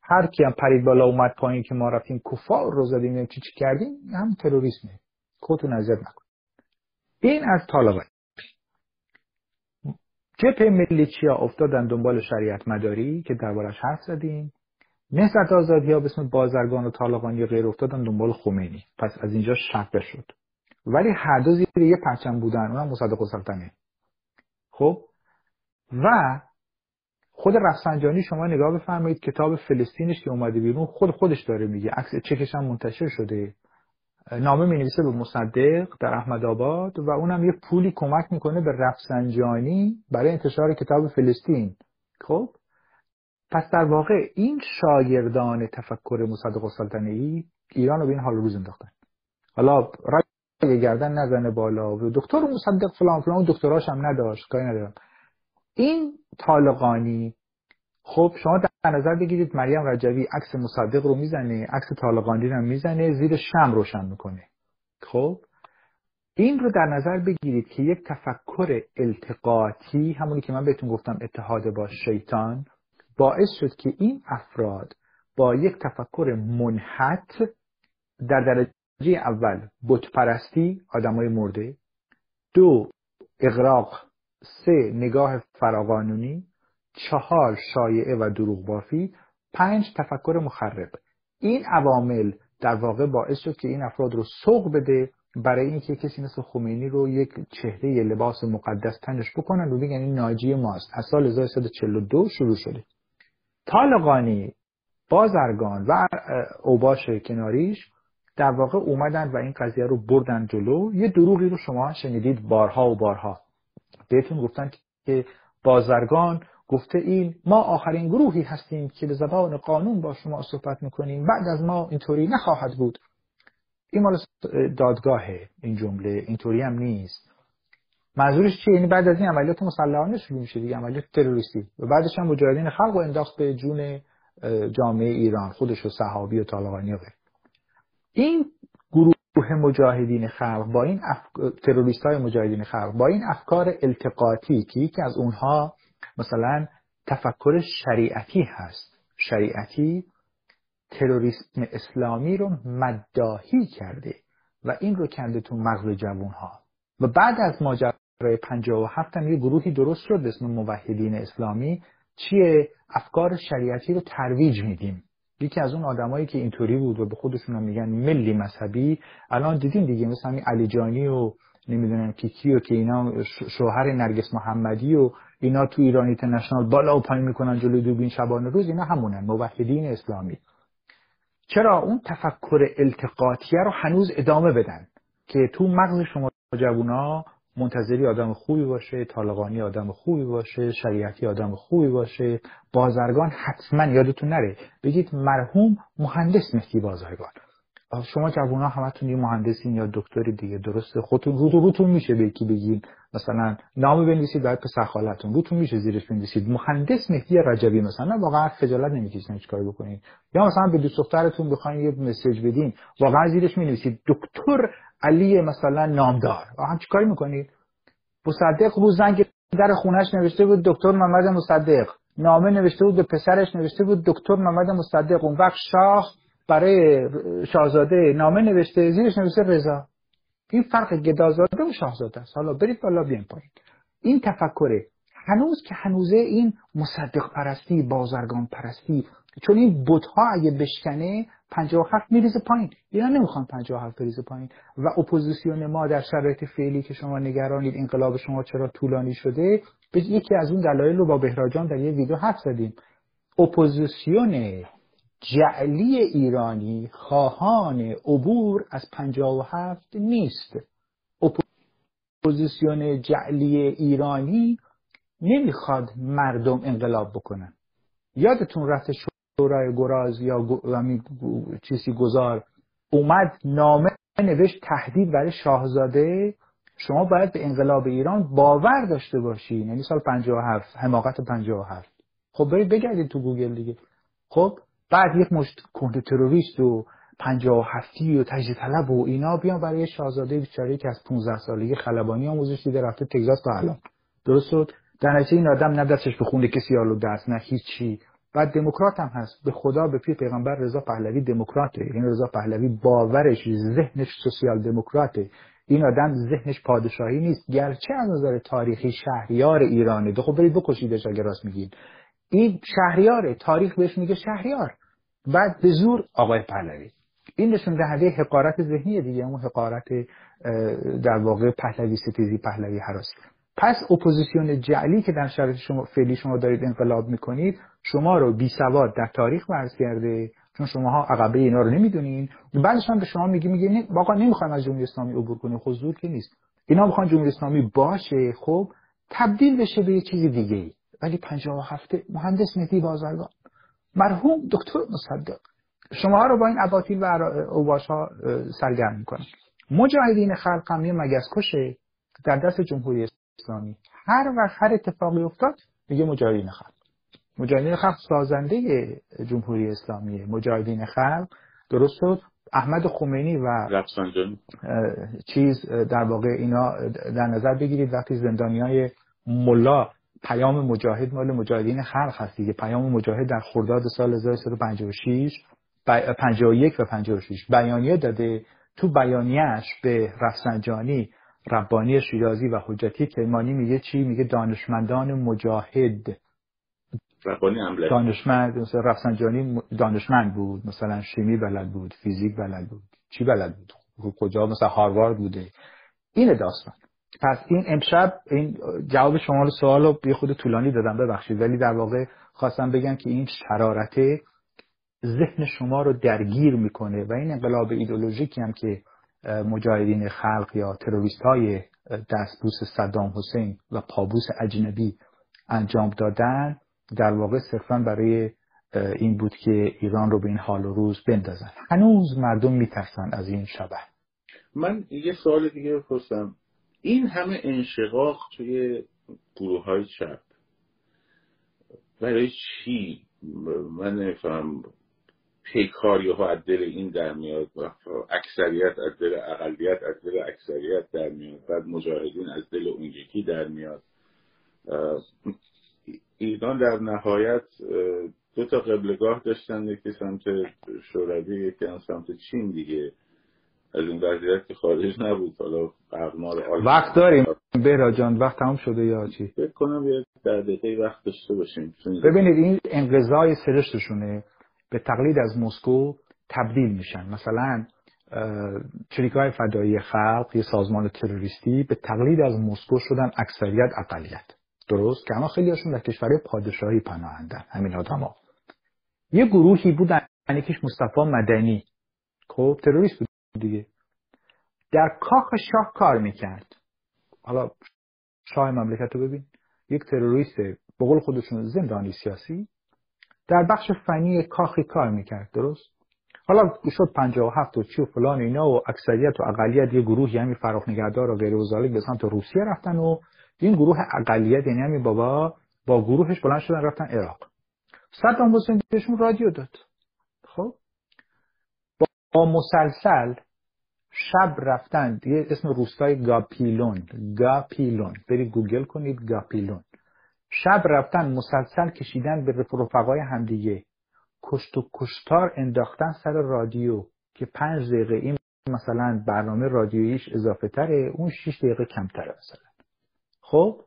هر کی هم پرید بالا اومد پایین که ما رفتیم کفار رو زدیم چی چی کردیم هم تروریسمه خودتون اذیت نکن این از طالبان. جبهه ملیچیا افتادن دنبال شریعت مداری که دربارش حرف زدیم؟ نهضت آزادی ها به اسم بازرگان و طالقانی غیر افتادن دنبال خمینی. پس از اینجا شقه شد. ولی هر دو زیر یه پرچم بودن. اونم مصدق سلطنه خب؟ و خود رفسنجانی شما نگاه بفرمایید. کتاب فلسطینش که اومده بیرون خود خودش داره میگه. عکس چکش هم منتشر شده. نامه می نویسه به مصدق در احمد آباد و اونم یه پولی کمک می‌کنه به رفسنجانی برای انتشار کتاب فلسطین. خب؟ پس در واقع این شاگردان تفکر مصدق السلطنه ای ایران رو به این حال روز انداختن. حالا رای گردن نزنه بالا و دکتر مصدق فلان فلان دکتراش هم نداشت کاری ندارم. این طالقانی خب شما در نظر بگیرید مریم رجوی عکس مصدق رو می‌زنه عکس طالقانی رو می‌زنه زیر شم روشن می‌کنه. خب این رو در نظر بگیرید که یک تفکر التقاطی همونی که من بهتون گفتم اتحاد با شیطان باعث شد که این افراد با یک تفکر منحت در درجه اول بتپرستی آدمای مرده دو اغراق سه نگاه فراقانونی چهار شایعه و دروغ بافی پنج تفکر مخرب. این عوامل در واقع باعث شد که این افراد رو سوق بده برای اینکه کسی مثل خمینی رو یک چهره لباس مقدس تنش بکنن و بگن این ناجی ماست. از سال 1342 شروع شده. طالقانی بازرگان و اوباش کناریش در واقع اومدن و این قضیه رو بردن جلو. یه دروغی رو شما شنیدید بارها و بارها. بهتون گفتن که بازرگان گفته این ما آخرین گروهی هستیم که به زبان قانون با شما صحبت می‌کنیم. بعد از ما اینطوری نخواهد بود. این مال دادگاهه این جمله اینطوری هم نیست. منظورش چیه؟ یعنی بعد از این عملیات مسلحانه شروع میشه دیگه عملیات تروریستی. و بعدش هم مجاهدین خلق و انداخت به جون جامعه ایران خودش و صحابی و طالقانی و غیر این گروه مجاهدین خلق با این اف... تروریست های مجاهدین خلق با این افکار التقاطی که یکی از اونها مثلا تفکر شریعتی هست. شریعتی تروریسم اسلامی رو مداهی کرده و این رو کنده تو مغز جوانها. و بعد از ماجرای 57 هم یه گروهی درست شد اسم موحدین اسلامی. چیه؟ افکار شریعتی رو ترویج میدیم. یکی از اون آدمایی که اینطوری بود و به خودشون هم میگن ملی مذهبی. الان دیدین دیگه مثل همین علی جانی و نمی‌دونم کیکی و که اینا شوهر نرگس محمدی و اینا تو ایران اینترنشنال بالا و پایین می‌کنن جلوی دوربین شبانه روز اینا همونن موحدین اسلامی. چرا؟ اون تفکر التقاطیه رو هنوز ادامه بدن که تو مغز شما جوونا منتظری آدم خوبی باشه طالقانی آدم خوبی باشه شریعتی آدم خوبی باشه. بازرگان حتما یادتون نره. بگید مرحوم مهندس مهدی بازرگان. شما جوونا همتون یه مهندسین یا دکتری دیگه درسته؟ خودتون رو روتون میشه به یکی بگین. مثلا نام بنویسید بعد پسر خالتون. روتون میشه زیرش بنویسید. مهندس مهدی رجبی مثلا واقعا خجالت نمی‌کشین چیکار بکنید یا مثلا به دوست دخترتون بخواین یه مسیج بدین واقعا زیرش می‌نویسید. دکتر علی مثلا نامدار. واقعا چیکار می‌کنید؟ مصدق رو زنگ در خونش نوشته بود دکتر محمد مصدق. نامه نوشته بود به پسرش نوشته بود دکتر محمد مصدق. اون وقت شاه برای شاهزاده نامه نوشته زیرش نوشته رضا. این فرق گدازاده و شاهزاده است. حالا برید بالا بیان پایین. این تفکره هنوز که هنوزه این مصدق پرستی بازرگان پرستی چون این بتها اگه بشکنه 57 میریزه پایین. اینا نمی‌خوان 57 بریزه پایین. و اپوزیسیون ما در شرایط فعلی که شما نگرانید انقلاب شما چرا طولانی شده یکی از اون دلایل رو با بهراجان در یه ویدیو حرف زدیم. اپوزیسیون جعلی ایرانی خواهان عبور از 57 نیست. اپوزیسیون جعلی ایرانی نمی‌خواد مردم انقلاب بکنن. یادتون رفت شورای گراز یا چیزی گذار اومد نامه نوشت تهدید برای شاهزاده؟ شما باید به انقلاب ایران باور داشته باشین. یعنی سال 57 حماقت 57 خب برید بگردید تو گوگل دیگه. خب بعد یک مشت کنده تروریست و پنجاه هفتی و تجدید طلب و اینا بیان برای شاهزاده بیچاره که از 15 سالگی خلبانی آموزش دیده رفته تگزاس تا الان. درست شد؟ در نتیجه این آدم نه دستش به خونده کسی آلو دست نه هیچی. بعد دموکرات هم هست. به خدا به پی پیغمبر رضا پهلوی دموکراته. این رضا پهلوی باورش ذهنش سوسیال دموکراته. این آدم ذهنش پادشاهی نیست. گرچه از نظر تاریخی شهریار ایرانه. خب برید بکشیدش اگه راست میگین این شهریاره. تاریخ بهش میگه شهریار. بعد به زور آقای پهلوی. این نشون دهنده حقارت ذهنی دیگه اون حقارت در واقع پهلوی ستیزی پهلوی هراسی پس اپوزیسیون جعلی که در شرایط شما فعلی شما دارید انقلاب می‌کنید شما رو بی سواد در تاریخ فرض کرده چون شماها عقبه اینا رو نمی‌دونین. بعدش هم به شما میگه میگه واقعا نمی‌خوایم از جمهوری اسلامی عبور کنیم. حضور خب که نیست. اینا می‌خوان جمهوری اسلامی باشه خب تبدیل بشه به یه چیز دیگه ولی 57 مهندس مهدی بازرگان. مرحوم دکتر مصدق شما رو با این اباطیل و اوباش ها سرگرم می‌کنن مجاهدین خلق هم یه مگس کشه در دست جمهوری اسلامی. هر وقت هر اتفاقی افتاد میگه مجاهدین خلق. مجاهدین خلق سازنده جمهوری اسلامی مجاهدین خلق درست شد. احمد خمینی و چیز در واقع اینا در نظر بگیرید. وقتی زندانی های ملا پیام مجاهد مال مجاهدین خلق هست دیگه. پیام مجاهد در خرداد سال 1356 51 و 56 بیانیه داده. تو بیانیهش به رفسنجانی ربانی شیرازی و حجتی کرمانی میگه چی؟ میگه دانشمندان مجاهد. ربانی دانشمند مثلا رفسنجانی دانشمند بود. مثلا شیمی بلد بود فیزیک بلد بود. چی بلد بود؟ کجا؟ مثلا هاروارد بوده. این داستان. پس این امشب این جواب شما رو سوال رو یه خود طولانی دادم ببخشید. ولی در واقع خواستم بگم که این شرارته ذهن شما رو درگیر می‌کنه و این انقلاب ایدولوژیکی هم که مجاهدین خلق یا تروریست های دستبوس صدام حسین و پابوس اجنبی انجام دادن در واقع صرفا برای این بود که ایران رو به این حال و روز بندازن. هنوز مردم میترسن از این شبه. من یه سوال دیگه بپرسم. این همه انشقاق توی گروه های چپ. برای چی؟ من نمیفهم. پیکاری ها از دل این در میاد اکثریت از دل اقلیت از دل اکثریت در میاد. بعد مجاهدین از دل اون یکی در میاد. ایران در نهایت دو تا قبلگاه داشتن یکی سمت شوروی یکی هم سمت چین دیگه. از این وضعیت که خارج نبود. حالا اقمار وقت داریم. بهرا جان وقت تمام شده یا چی؟ فکر کنم یه در دقیقه وقت داشته باشیم. ببینید این انقضای سرشتشونه. به تقلید از مسکو تبدیل میشن. مثلا چریکای فدایی خلق یه سازمان تروریستی به تقلید از مسکو شدن اکثریت اقلیت. درست؟ که اما خیلی هاشون در کشور پادشاهی پناهندن. همین آدم ها. یه گروهی بودن. یکیش مصطفی مدنی. خب تروریست بود. دیگه. در کاخ شاه کار می‌کرد. حالا شاه مملکت رو ببین. یک تروریست به قول خودشون زندانی سیاسی. در بخش فنی کاخی کار می‌کرد. درست؟ حالا شد 57 و چی و فلان اینا و اکثریت و اقلیت یه گروهی همین فراخ نگهدار و غیر و به سمت روسیه رفتن و این گروه اقلیت یعنی همین بابا با گروهش بلند شدن رفتن عراق. صدام حسین بهشون رادیو داد. خب؟ با مسلسل شب رفتن یه اسم روستای گاپیلون گاپیلون. برید گوگل کنید گاپیلون. شب رفتن مسلسل کشیدن به رفقای همدیگه. کشت و کشتار انداختن سر رادیو که پنج دقیقه این مثلا برنامه رادیویش اضافه تره اون شیش دقیقه کمتره مثلا. خب؟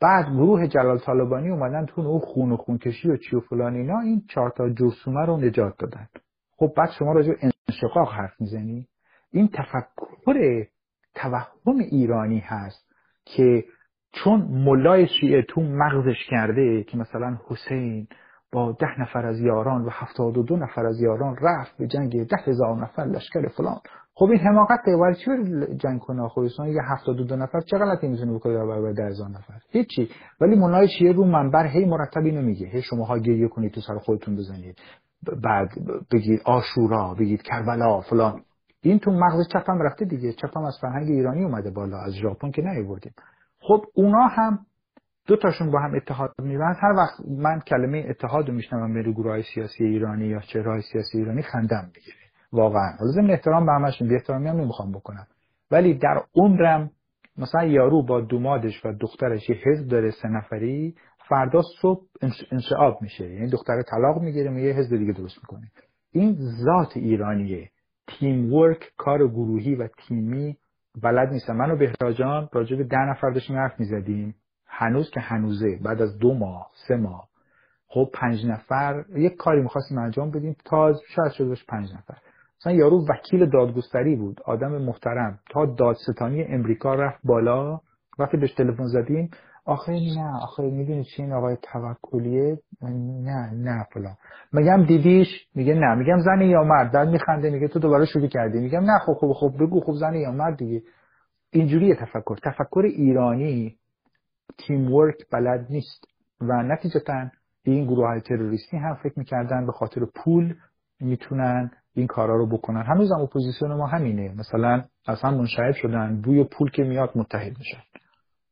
بعد گروه جلال طالبانی اومدن تو اون خون و خونکشی و چی و فلان اینا این چهار تا جرثومه رو نجات دادن. خب بعد شما راجع انشقاق حرف می‌زنی؟ این تفکر توهم ایرانی هست که چون ملای شیعه تو مغزش کرده که مثلا حسین با ده نفر از یاران و هفتاد و دو نفر از یاران رفت به جنگ ده هزار نفر لشکر فلان. خب این حماقت ولی چی جنگ کنه خودشون یه هفتاد و دو نفر چه غلطی می‌تونه بکنه برابر ده هزار نفر؟ هیچی. ولی ملای شیعه رو منبر هی مرتب اینو میگه هی شماها گریه کنید تو سر خودتون بزنید. بعد بگید آشورا بگید کربلا فلان. این تو مغز چپم رفته دیگه. چپم از فرهنگ ایرانی اومده بالا از ژاپن که نیوردیم. خب اونا هم دو تاشون با هم اتحاد میبند هر وقت من کلمه اتحاد رو میشنم به گروه سیاسی ایرانی یا چهره سیاسی ایرانی خندم می‌گیره. واقعا. حالا ضمن احترام به همشون بی احترامی هم نمی‌خوام بکنم. ولی در عمرم مثلا یارو با دومادش و دخترش یه حزب داره سه نفری فردا صبح انشعاب میشه. یعنی دختر طلاق می‌گیره میگه حزب دیگه درست می‌کنه. این ذات ایرانیه. تیم ورک کار گروهی و تیمی بلد نیستم من و بهراجان راجع به ده نفر داشتیم حرف می‌زدیم. هنوز که هنوزه. بعد از دو ماه سه ماه. خب پنج نفر. یک کاری می‌خواستیم انجام بدیم. تا شاید شده باشه پنج نفر. مثلا یارو وکیل دادگستری بود. آدم محترم. تا دادستانی امریکا رفت بالا. وقتی بهش تلفن زدیم آخه نه آخه می‌دونی چی این آقای توکلیه؟ نه نه فلان. میگم دیدیش؟ میگه نه. میگم زنی یا مرد. بعد میخنده میگه تو دوباره شروع کردی. میگم نه خب خب خب بگو خب زنی یا مرد دیگه. اینجوری تفکر. تفکر ایرانی teamwork بلد نیست. و نتیجتا این گروه های تروریستی هم فکر می‌کردن به خاطر پول می‌تونن این کارا رو بکنن. هنوز هم اپوزیسیون ما همینه. مثلا اصلا منشعب شدن. بوی پول که میاد متحد میشن.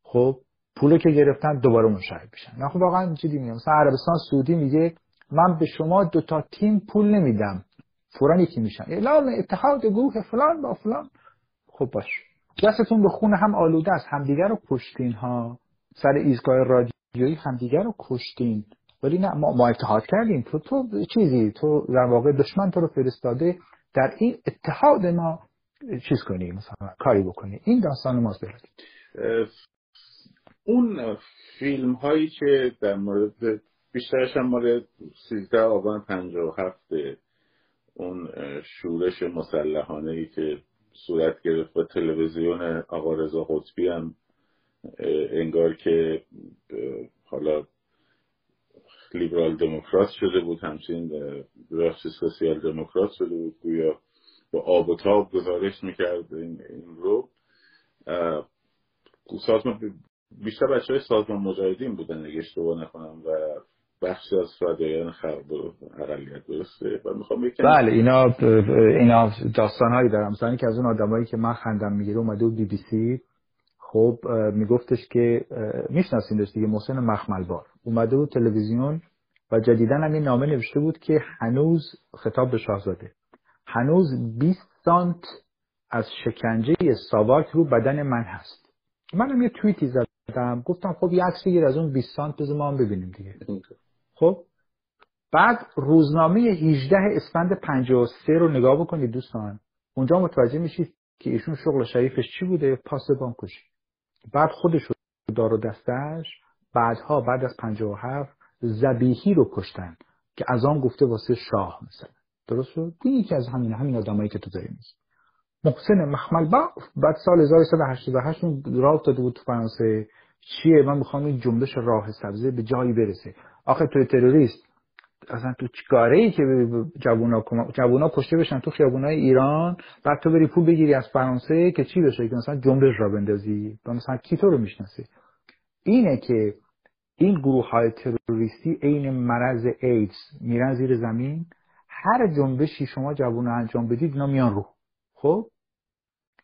خب؟ پولو که گرفتن دوباره منشعب میشن نه خب واقعا جدی میگم. مثلا عربستان سعودی میگه من به شما دو تا تیم پول نمیدم. فورا یکی میشن. اعلام اتحاد گروه فلان با فلان. خب باش. دستتون به خون هم آلوده است. همدیگر رو کشتین ها. سر ایستگاه رادیویی همدیگر رو کشتین. ولی نه ما, ما اتحاد کردیم. تو تو چیزی؟ تو در واقع دشمن تو رو فرستاده. در این اتحاد ما چیز کنی مثلا کاری بکنی این داستان ماست. اون فیلم هایی که در مورد بیشترش هم مال 13 آبان 57 اون شورش مسلحانه ای که صورت گرفت و تلویزیون آقا رضا قطبی هم انگار که حالا لیبرال دموکرات شده بود همچین راست سوسیال دموکرات شده بود گویا با آب و تاب گزارش می‌کرد این, این رو. سازمان بیشتر بچه های سازمان مجاهدین بودن اگه اشتباه نکنم و بخشی از فدایان خلق اقلیت درسته و می‌خوام بله اینا اینا داستان هایی دارم مثلا که از اون آدمایی که من خندم می‌گیره اومده بود بی بی سی. خب میگفتش که می‌شناسین داشت دیگه محسن مخملبار. اومده بود تلویزیون و جدیدا هم این نامه نوشته بود که هنوز خطاب به شاهزاده. هنوز 20 سانت از شکنجه ساواک رو بدن من هست. منم یه توییتی زدم. گفتم خب یه عکس بگیر از اون 20 سانت بذار ما هم ببینیم دیگه. خب؟ بعد روزنامه 18 اسفند 53 رو نگاه بکنید دوستان. اونجا متوجه میشید که ایشون شغل شریفش چی بوده؟ پاس کشی. بعد خودش رو دار و دستش بعدها بعد از 57 زبیهی رو کشتن که از آن گفته واسه شاه مثلا. درست شد؟ یکی از همین همین آدمایی که تو داری میگی. محسن مخمل بعد سال 1388 راه داده بود فرانسه. چیه؟ من می‌خوام این جنبش راه سبزه به جایی برسه. آخه تو تروریست اصلا تو چیکاره ای که جوونا جوونا کشته بشن تو خیابونای ایران بعد تو بری پول بگیری از فرانسه که چی بشه؟ که مثلا جنبش را بندازی. و مثلا کی تو رو می‌شناسه؟ اینه که این گروه های تروریستی عین مرض ایدز میرن زیر زمین. هر جنبشی شما جوونا انجام بدید اینا میان رو. خب؟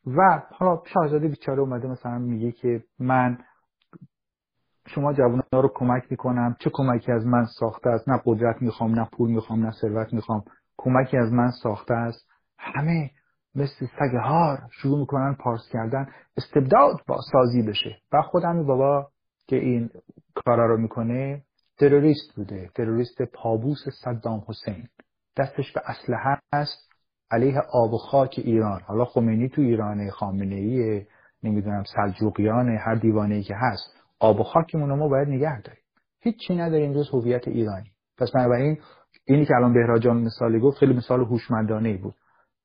و حالا شاهزاده بیچاره اومده مثلا میگه که من شما جوان ها رو کمک می‌کنم. چه کمکی از من ساخته است؟ نه قدرت می‌خوام نه پول می‌خوام نه ثروت می‌خوام. کمکی از من ساخته است. همه مثل سگ هار شروع می‌کنن پارس کردن. استبداد با سازی بشه. و خود همین بابا که این کارا رو می‌کنه تروریست بوده. تروریست پابوس صدام حسین. دستش به اسلحه است. علیه آب و خاک ایران. حالا خمینی تو ایرانه خامنه ایه نمی‌دونم سلجوقیان هر دیوانه ای که هست. آب و خاکمون ما باید نگه داریم. هیچی نداریم جز هویت ایرانی. پس بنابراین اینی که الان بهراجان مثالی گفت خیلی مثال هوشمندانه ای بود.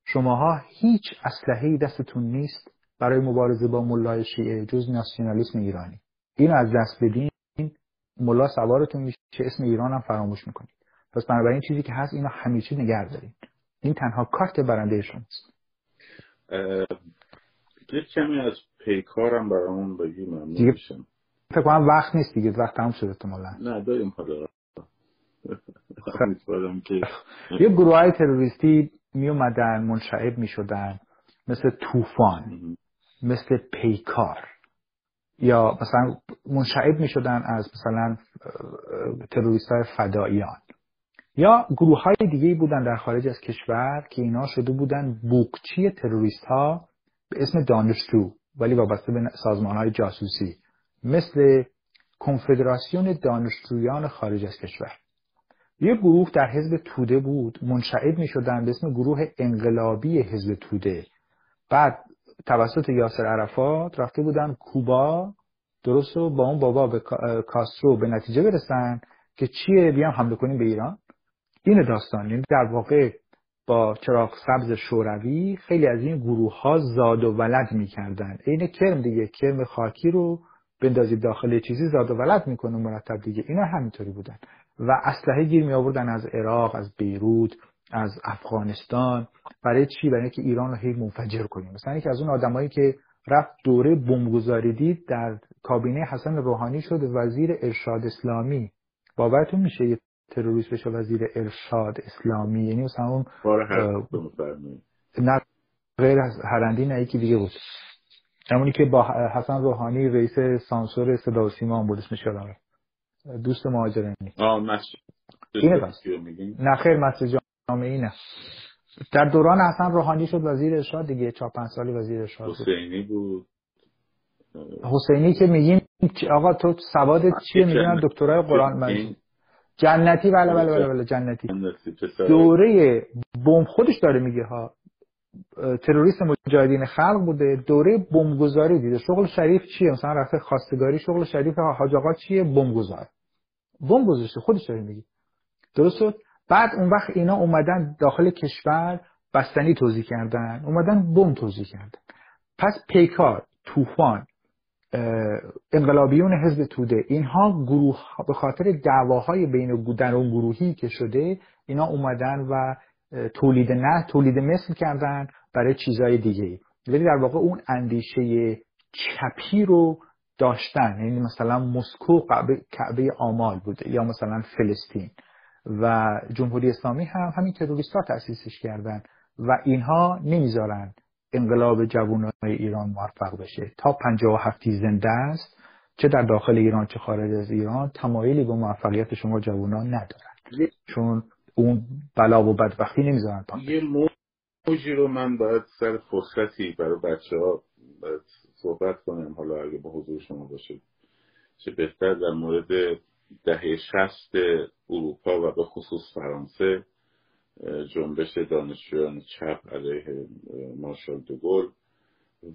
شماها هیچ اسلحه دستتون نیست برای مبارزه با ملای شیعه جز ناسیونالیسم ایرانی. اینو از دست بدین ملا سوارتون میشه اسم ایران هم فراموش می‌کنید. پس بنابراین چیزی که هست اینو همیشه نگه دارین. این تنها کارت برنده شماست. یک کمی از پیکارم برامون بگی ممنون فکر کنم وقت نیست دیگه وقت تموم شده احتمالاً. نه داریم حالا. یه گروه های تروریستی می اومدن منشعب می شدن مثل طوفان مثل پیکار یا مثلا منشعب می شدن از مثلا تروریست های فداییان یا گروه های دیگه بودن در خارج از کشور که اینا شده بودن بوکچی تروریست ها به اسم دانشجو ولی وابسته به سازمان های جاسوسی مثل کنفدراسیون دانشجویان خارج از کشور. یه گروه در حزب توده بود منشعب می شدن به اسم گروه انقلابی حزب توده. بعد توسط یاسر عرفات رفته بودن کوبا درست و با اون بابا به کاسترو به نتیجه برسن که چیه بیام حمله کنیم به ایران. این داستان یعنی در واقع با چراغ سبز شوروی خیلی از این گروه ها زاد و ولد می‌کردن. عین کرم دیگه کرم خاکی رو بندازید داخل چیزی زاد و ولد می‌کنه مرتب دیگه. اینا همینطوری بودن. و اسلحه گیر می آوردن از عراق از بیروت از افغانستان. برای چی؟ برای اینکه ایران رو هی منفجر کنیم. مثلا یکی از اون آدمایی که رفت دوره بمبگذاری دید در کابینه حسن روحانی شد وزیر ارشاد اسلامی. باورتون میشه؟ یه تروریست بشه وزیر ارشاد اسلامی. یعنی مثلا اون نه غیر از هرندی نه یکی دیگه بود. همونی که با حسن روحانی رئیس سانسور صدا و سیما هم بود اسمش یادم دوست مهاجرینی. آه مسجد. اینه بس. نه خیر مسجد جامعی نه در دوران حسن روحانی شد وزیر ارشاد دیگه چهار پنج سالی وزیر ارشاد حسینی بود. حسینی که میگیم آقا تو سواد چیه؟ میگن دکترای قرآن مجید جنتی بله بله بله, بله جنتی. دوره بمب خودش داره میگه ها. تروریست مجاهدین خلق بوده دوره بمبگذاری دیده. شغل شریف چیه؟ مثلا رفته خواستگاری شغل شریف حاج آقا چیه؟ بمبگذار. بمب گذاشته خودش داره میگه. درست شد؟ بعد اون وقت اینا اومدن داخل کشور بستنی توضیح کردن اومدن بم توضیح کردن. پس پیکار طوفان انقلابیون حزب توده. اینها گروه به خاطر دعواهای بین در اون گروهی که شده اینا اومدن و تولید نه تولید مثل کردن برای چیزهای دیگه. ولی در واقع اون اندیشه چپی رو داشتن. یعنی مثلا مسکو کعبه آمال بوده یا مثلا فلسطین. و جمهوری اسلامی هم همین تروریست ها تأسیسش کردن. و اینها نمی‌ذارن. انقلاب جوانای ایران موفق بشه. تا 57 زنده است چه در داخل ایران چه خارج از ایران تمایلی به موفقیت شما جوانان ندارن چون اون بلا و بدبختی نمی‌ذارن یه موجی رو من باید سر فرصتی برای بچه ها صحبت کنم حالا اگه به حضور شما باشه. چه بهتر در مورد دهه شست اروپا و به خصوص فرانسه جنبش دانشجویان چپ علیه مارشال دوگل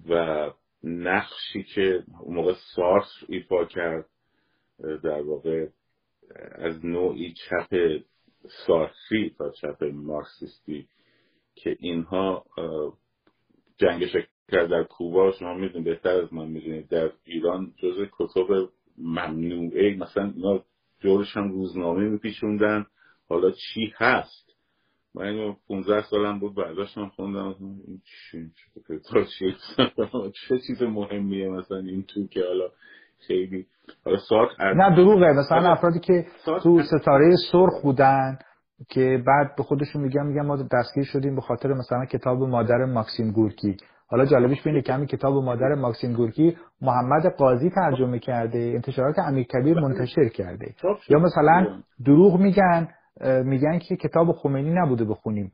و نقشی که اون موقع سارس ایفا کرد در واقع از نوعی چپ سارسی تا چپ مارکسیستی که اینها جنگ کرد در کوبا شما می‌دونید بهتر از من می‌دونید در ایران جز کتب ممنوعه مثلا اینا جورش هم روزنامه میپیشوندن حالا چی هست؟ من اینو 15 سالم بود برداشتم خوندم این چه چیز مهمیه مثلا این تو که حالا خیلی حالا ساعت نه دروغه. مثلا افرادی که تو ستاره سرخ بودن که بعد به خودشون میگن میگن ما دستگیر شدیم به خاطر مثلا کتاب مادر ماکسیم گورکی. حالا جالبش بینه که همین کتاب مادر ماکسیم گورکی محمد قاضی ترجمه کرده انتشارات امیر کبیر منتشر کرده. یا مثلا دروغ میگن میگن که کتاب خمینی نبوده بخونیم.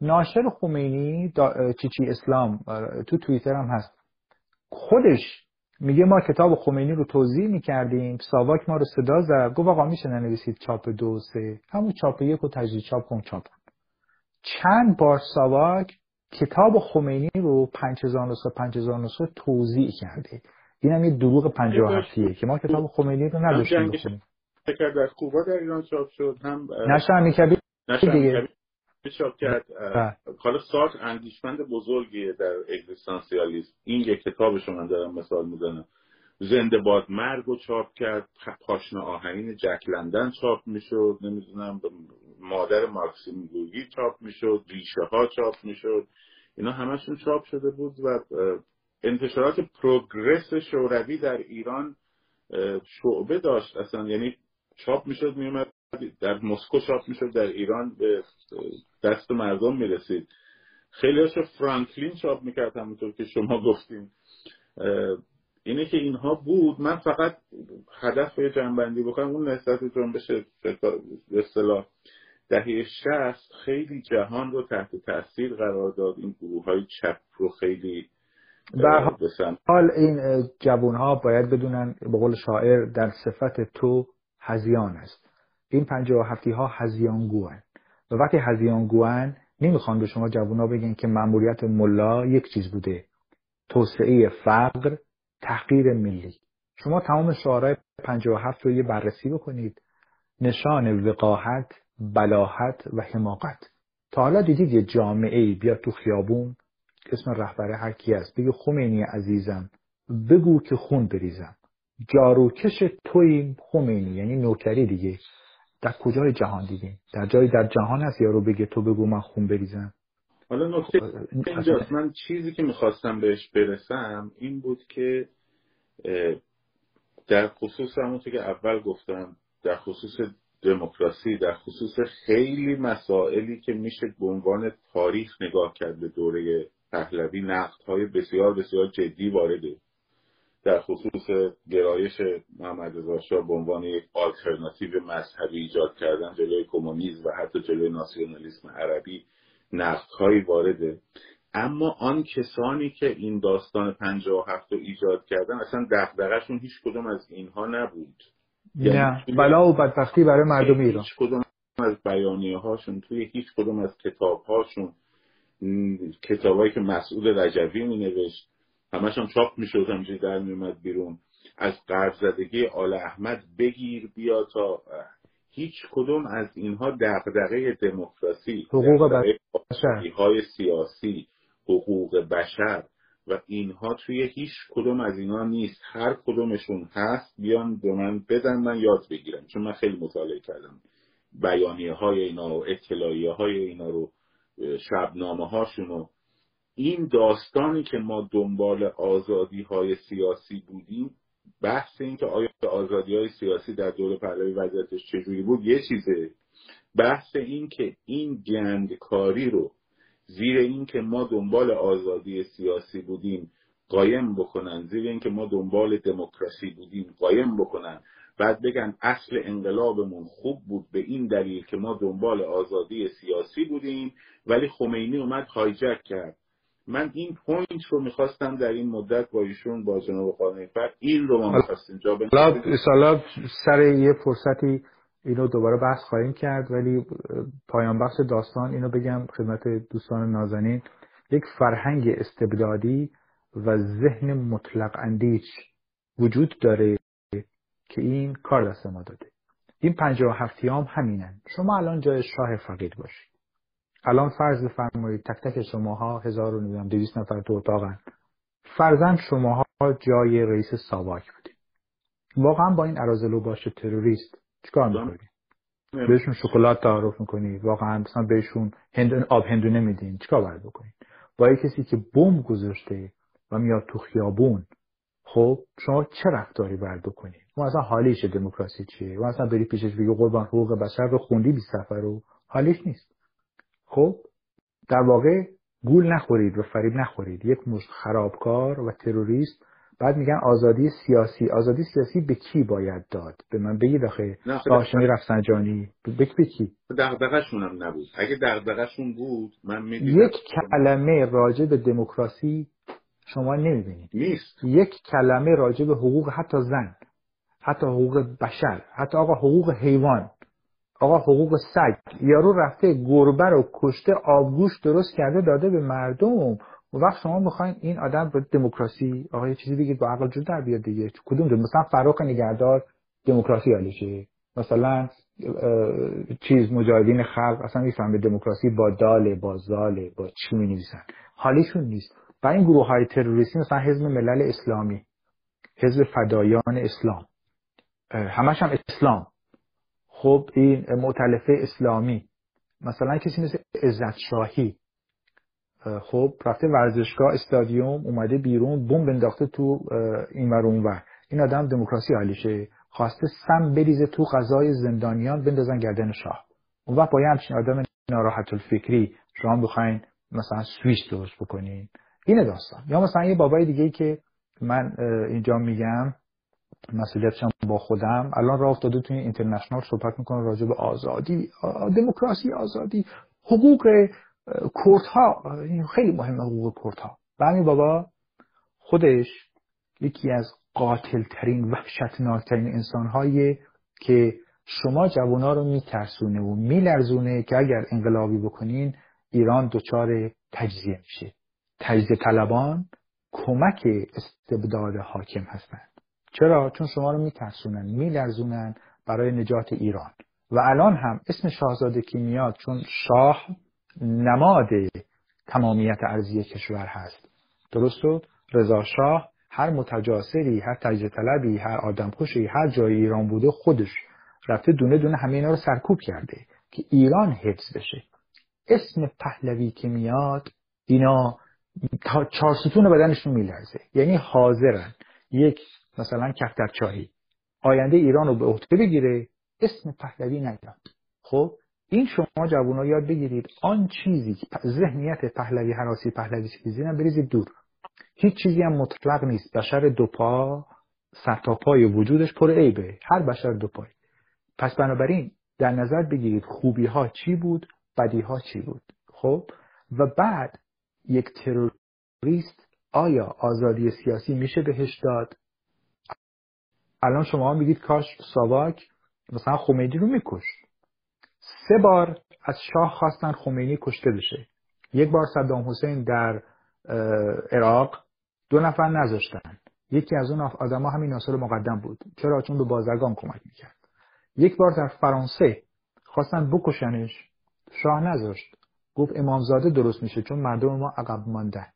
ناشر خمینی چیچی اسلام تو توییتر هم هست. خودش میگه ما کتاب خمینی رو توضیح می‌کردیم ساواک ما رو صدا زد گفت آقا میشه ننویسید چاپ دو سه؟ همون چاپ یک و تجدید چاپ کن چاپ. چند بار ساواک کتاب خمینی رو 5000 نسخه 5000 نسخه توضیح کرده. این هم یه دروغ 57 که ما کتاب خمینی رو نداشتیم بخونیم. فکر در کوبا در ایران چاپ شد هم نشر امیرکبیر دیگه. چاپ کرد حالا سارت اندیشمند بزرگیه در اگزیستانسیالیسم. این یک کتابشو من دارم مثال می‌زنم. زنده باد مرگ رو چاپ کرد پاشنه آهنین جک لندن چاپ می‌شد نمی‌دونم مادر مارکسیم گورگی چاپ می‌شد ریشه ها چاپ می‌شد. اینا همشون چاپ شده بود و انتشارات پروگرس شوروی در ایران شعبه داشت. اصلا یعنی چاپ می‌شد میومد در مسکو چاپ می‌شد در ایران به دست مردم می‌رسید. خیلی هاشو فرانکلین چاپ می‌کرد همونطور که شما گفتیم اینه که اینها بود. من فقط هدف به جنبندی بکنم. اون نسبت جنبش به اصطلاح دهه شست خیلی جهان رو تحت تاثیر قرار داد. این گروه های چپ رو خیلی در حال این جوون ها باید بدونن به قول شاعر در صفت تو هزیان است. این پنجاه و هفتی ها هزیانگو و وقتی هزیانگو نمی‌خوان به شما جوون ها بگن که مأموریت ملا یک چیز بوده. توسعه فقر تحقیر ملی. شما تمام شعارهای هفت رو یه بررسی بکنید. نشان وقاحت بلاحت و حماقت. تا حالا دیدید یه جامعه ای بیاد تو خیابون اسم رهبر هر کی است بگه خمینی عزیزم بگو که خون بریزم. جاروکش توی خمینی یعنی نوکری دیگه. در کجای جهان دیدیم در جایی در جهان هست یارو بگه تو بگو من خون بریزم. حالا نکته اینجاست. من چیزی که می‌خواستم بهش برسم این بود که در خصوص همونطور که اول گفتم در خصوص دموکراسی در خصوص خیلی مسائلی که میشه به عنوان تاریخ نگاه کرد به دوره پهلوی نقد های بسیار بسیار جدی وارده. در خصوص گرایش محمد رضا شاه به عنوان یک آلترناتیو مذهبی ایجاد کردن جلوی کمونیسم و حتی جلوی ناسیونالیسم عربی نقدهایی وارده اما آن کسانی که این داستان پنجاه و هفت رو ایجاد کردن اصلا دقدقهشون هیچ کدوم از اینها نبود. نه یعنی بلا و بدبختی برای مردم ایران. هیچ کدوم از بیانیه هاشون توی هیچ کدوم از کتاب هاشون کتابایی که مسئول رجوی می نوشت همش هم چاپ می شد همجوری در می اومد بیرون. از قرض زدگی آل احمد بگیر بیا تا هیچ کدوم از اینها دغدغه دموکراسی حقوق بشر. های سیاسی حقوق بشر و اینها توی هیچ کدوم از اینها نیست. هر کدومشون هست بیان به من بدن من یاد بگیرم. چون من خیلی مطالعه کردم. بیانیه های اینا و اطلاعیه های اینا رو شبنامه هاشون رو این داستانی که ما دنبال آزادی های سیاسی بودیم بحث این که آیا آزادی های سیاسی در دور پهلوی وضعیتش چجوری بود یه چیزه. بحث این که این گندکاری رو زیر این که ما دنبال آزادی سیاسی بودیم قایم بکنن زیر این که ما دنبال دموکراسی بودیم قایم بکنن بعد بگن اصل انقلابمون خوب بود به این دلیل که ما دنبال آزادی سیاسی بودیم ولی خمینی اومد hijack کرد. من این point رو می‌خواستم در این مدت با ایشون با جناب قانیفر این رو ما می‌خواستیم جا حالا سر یه فرصتی اینو دوباره بحث خواهیم کرد ولی پایان بخش داستان اینو بگم خدمت دوستان نازنین. یک فرهنگ استبدادی و ذهن مطلق اندیش وجود داره که این کار دست ما داده. این پنجاه و هفتی هم همینن. شما الان جای شاه فقید باشید. الان فرض فرمایید تک تک شماها هزار و دویست نفر تو اتاقن. فرزن شماها جای رئیس ساواک بودید. واقعا با این ارازلو باشه تروریست چیکار می‌کنید؟ بهشون شکلات تعارف می‌کنید. واقعا مثلا بهشون هندون آب هندونه میدین. چیکار باید بکنید؟ با یه کسی که بمب گذاشته و میاد تو خیابون خب شما چه رفتاری باید بکنید؟ ما اصلا حالیش دموکراسی چیه؟ و اصلا بری پیشش بگی قربان حقوق بشر رو خوندی بی سفر رو؟ حالیش نیست. خب در واقع گول نخورید و فریب نخورید. یک مشت خرابکار و تروریست. بعد میگن آزادی سیاسی. آزادی سیاسی به کی باید داد؟ به من بگید آخه. هاشمی رفسنجانی. به کی؟ دغدغه‌شون هم نبود. اگه دغدغه‌شون بود من می‌دیدم. یک کلمه راجع به دموکراسی شما نمی‌بینید. نیست. یک کلمه راجع به حقوق حتی زن حتی حقوق بشر حتی آقا حقوق حیوان. آقا حقوق سگ. یارو رفته گربه رو کشته آبگوش درست کرده داده به مردم. و وقت شما می‌خواین این آدم به دموکراسی آقا یه چیزی بگید با عقل جور در بیاد دیگه. کدوم دو؟ مثلا فراخ نگهدار دموکراسی حالشه مثلا چیز مجاهدین خلق اصلا می‌فهمه دموکراسی با داله با زاله با چی می نویسن حالیشون نیست. و این گروه های تروریستی مثلا حزب ملل اسلامی حزب فدایان اسلام. همش هم اسلام. خب این معتلفه اسلامی مثلا کسی مثل عزت شاهی خب رفته ورزشگاه استادیوم اومده بیرون بمب انداخته تو این ور اونور این آدم دموکراسی حالیشه خواسته سم بریزه تو غذای زندانیان بندازن گردن شاه. اون وقت با همچین آدم ناراحت الفکری شما بخواین مثلا سویش درست بکنین. اینه داستان. یا مثلا یه بابای دیگه که من اینجا میگم مسئولیتشم با خودم. الان راه افتاده توی اینترنشنال صحبت می‌کنه راجع به آزادی دموکراسی آزادی. حقوق کرد ها خیلی مهمه حقوق کرد ها و بابا خودش یکی از قاتل ترین وحشتناک ترین انسان که شما جوانا رو میترسونه و میلرزونه که اگر انقلابی بکنین ایران دچار تجزیه میشه. تجزیه طلبان کمک استبداد حاکم هستند چرا؟ چون شما رو میترسونن میلرزونن برای نجات ایران. و الان هم اسم شاهزاده کی میاد چون شاه نماد تمامیت ارزی کشور هست. درست شد؟ رضا شاه هر متجاسری هر تجزیه طلبی هر آدم خوشی هر جای ایران بوده خودش رفته دونه دونه همه اینا رو سرکوب کرده که ایران حفظ بشه. اسم پهلوی که میاد اینا چهار ستون بدنشون میلرزه. یعنی حاضرن. یک مثلا کفترچاهی. آینده ایران رو به عهده بگیره اسم پهلوی نیاد. خب این شما جوونا یاد بگیرید آن چیزی ذهنیت پهلوی حراسی پهلوی چیزی هم بریزید دور. هیچ چیزی هم مطلق نیست. بشر دو پا سرتاپای وجودش پر عیبه. هر بشر دو پای. پس بنابراین در نظر بگیرید خوبی ها چی بود بدی ها چی بود. خب و بعد یک تروریست آیا آزادی سیاسی میشه بهش داد؟ الان شما میگید کاش ساواک مثلا خمینی رو میکش. سه بار از شاه خواستن خمینی کشته بشه. یک بار صدام حسین در عراق دو نفر نذاشتن. یکی از اون آدما همین ناصر مقدم بود. چرا؟ چون به بازرگان کمک می‌کرد. یک بار در فرانسه خواستن بکشنش شاه نذاشت. گفت امامزاده درست میشه چون مردم ما عقب مانده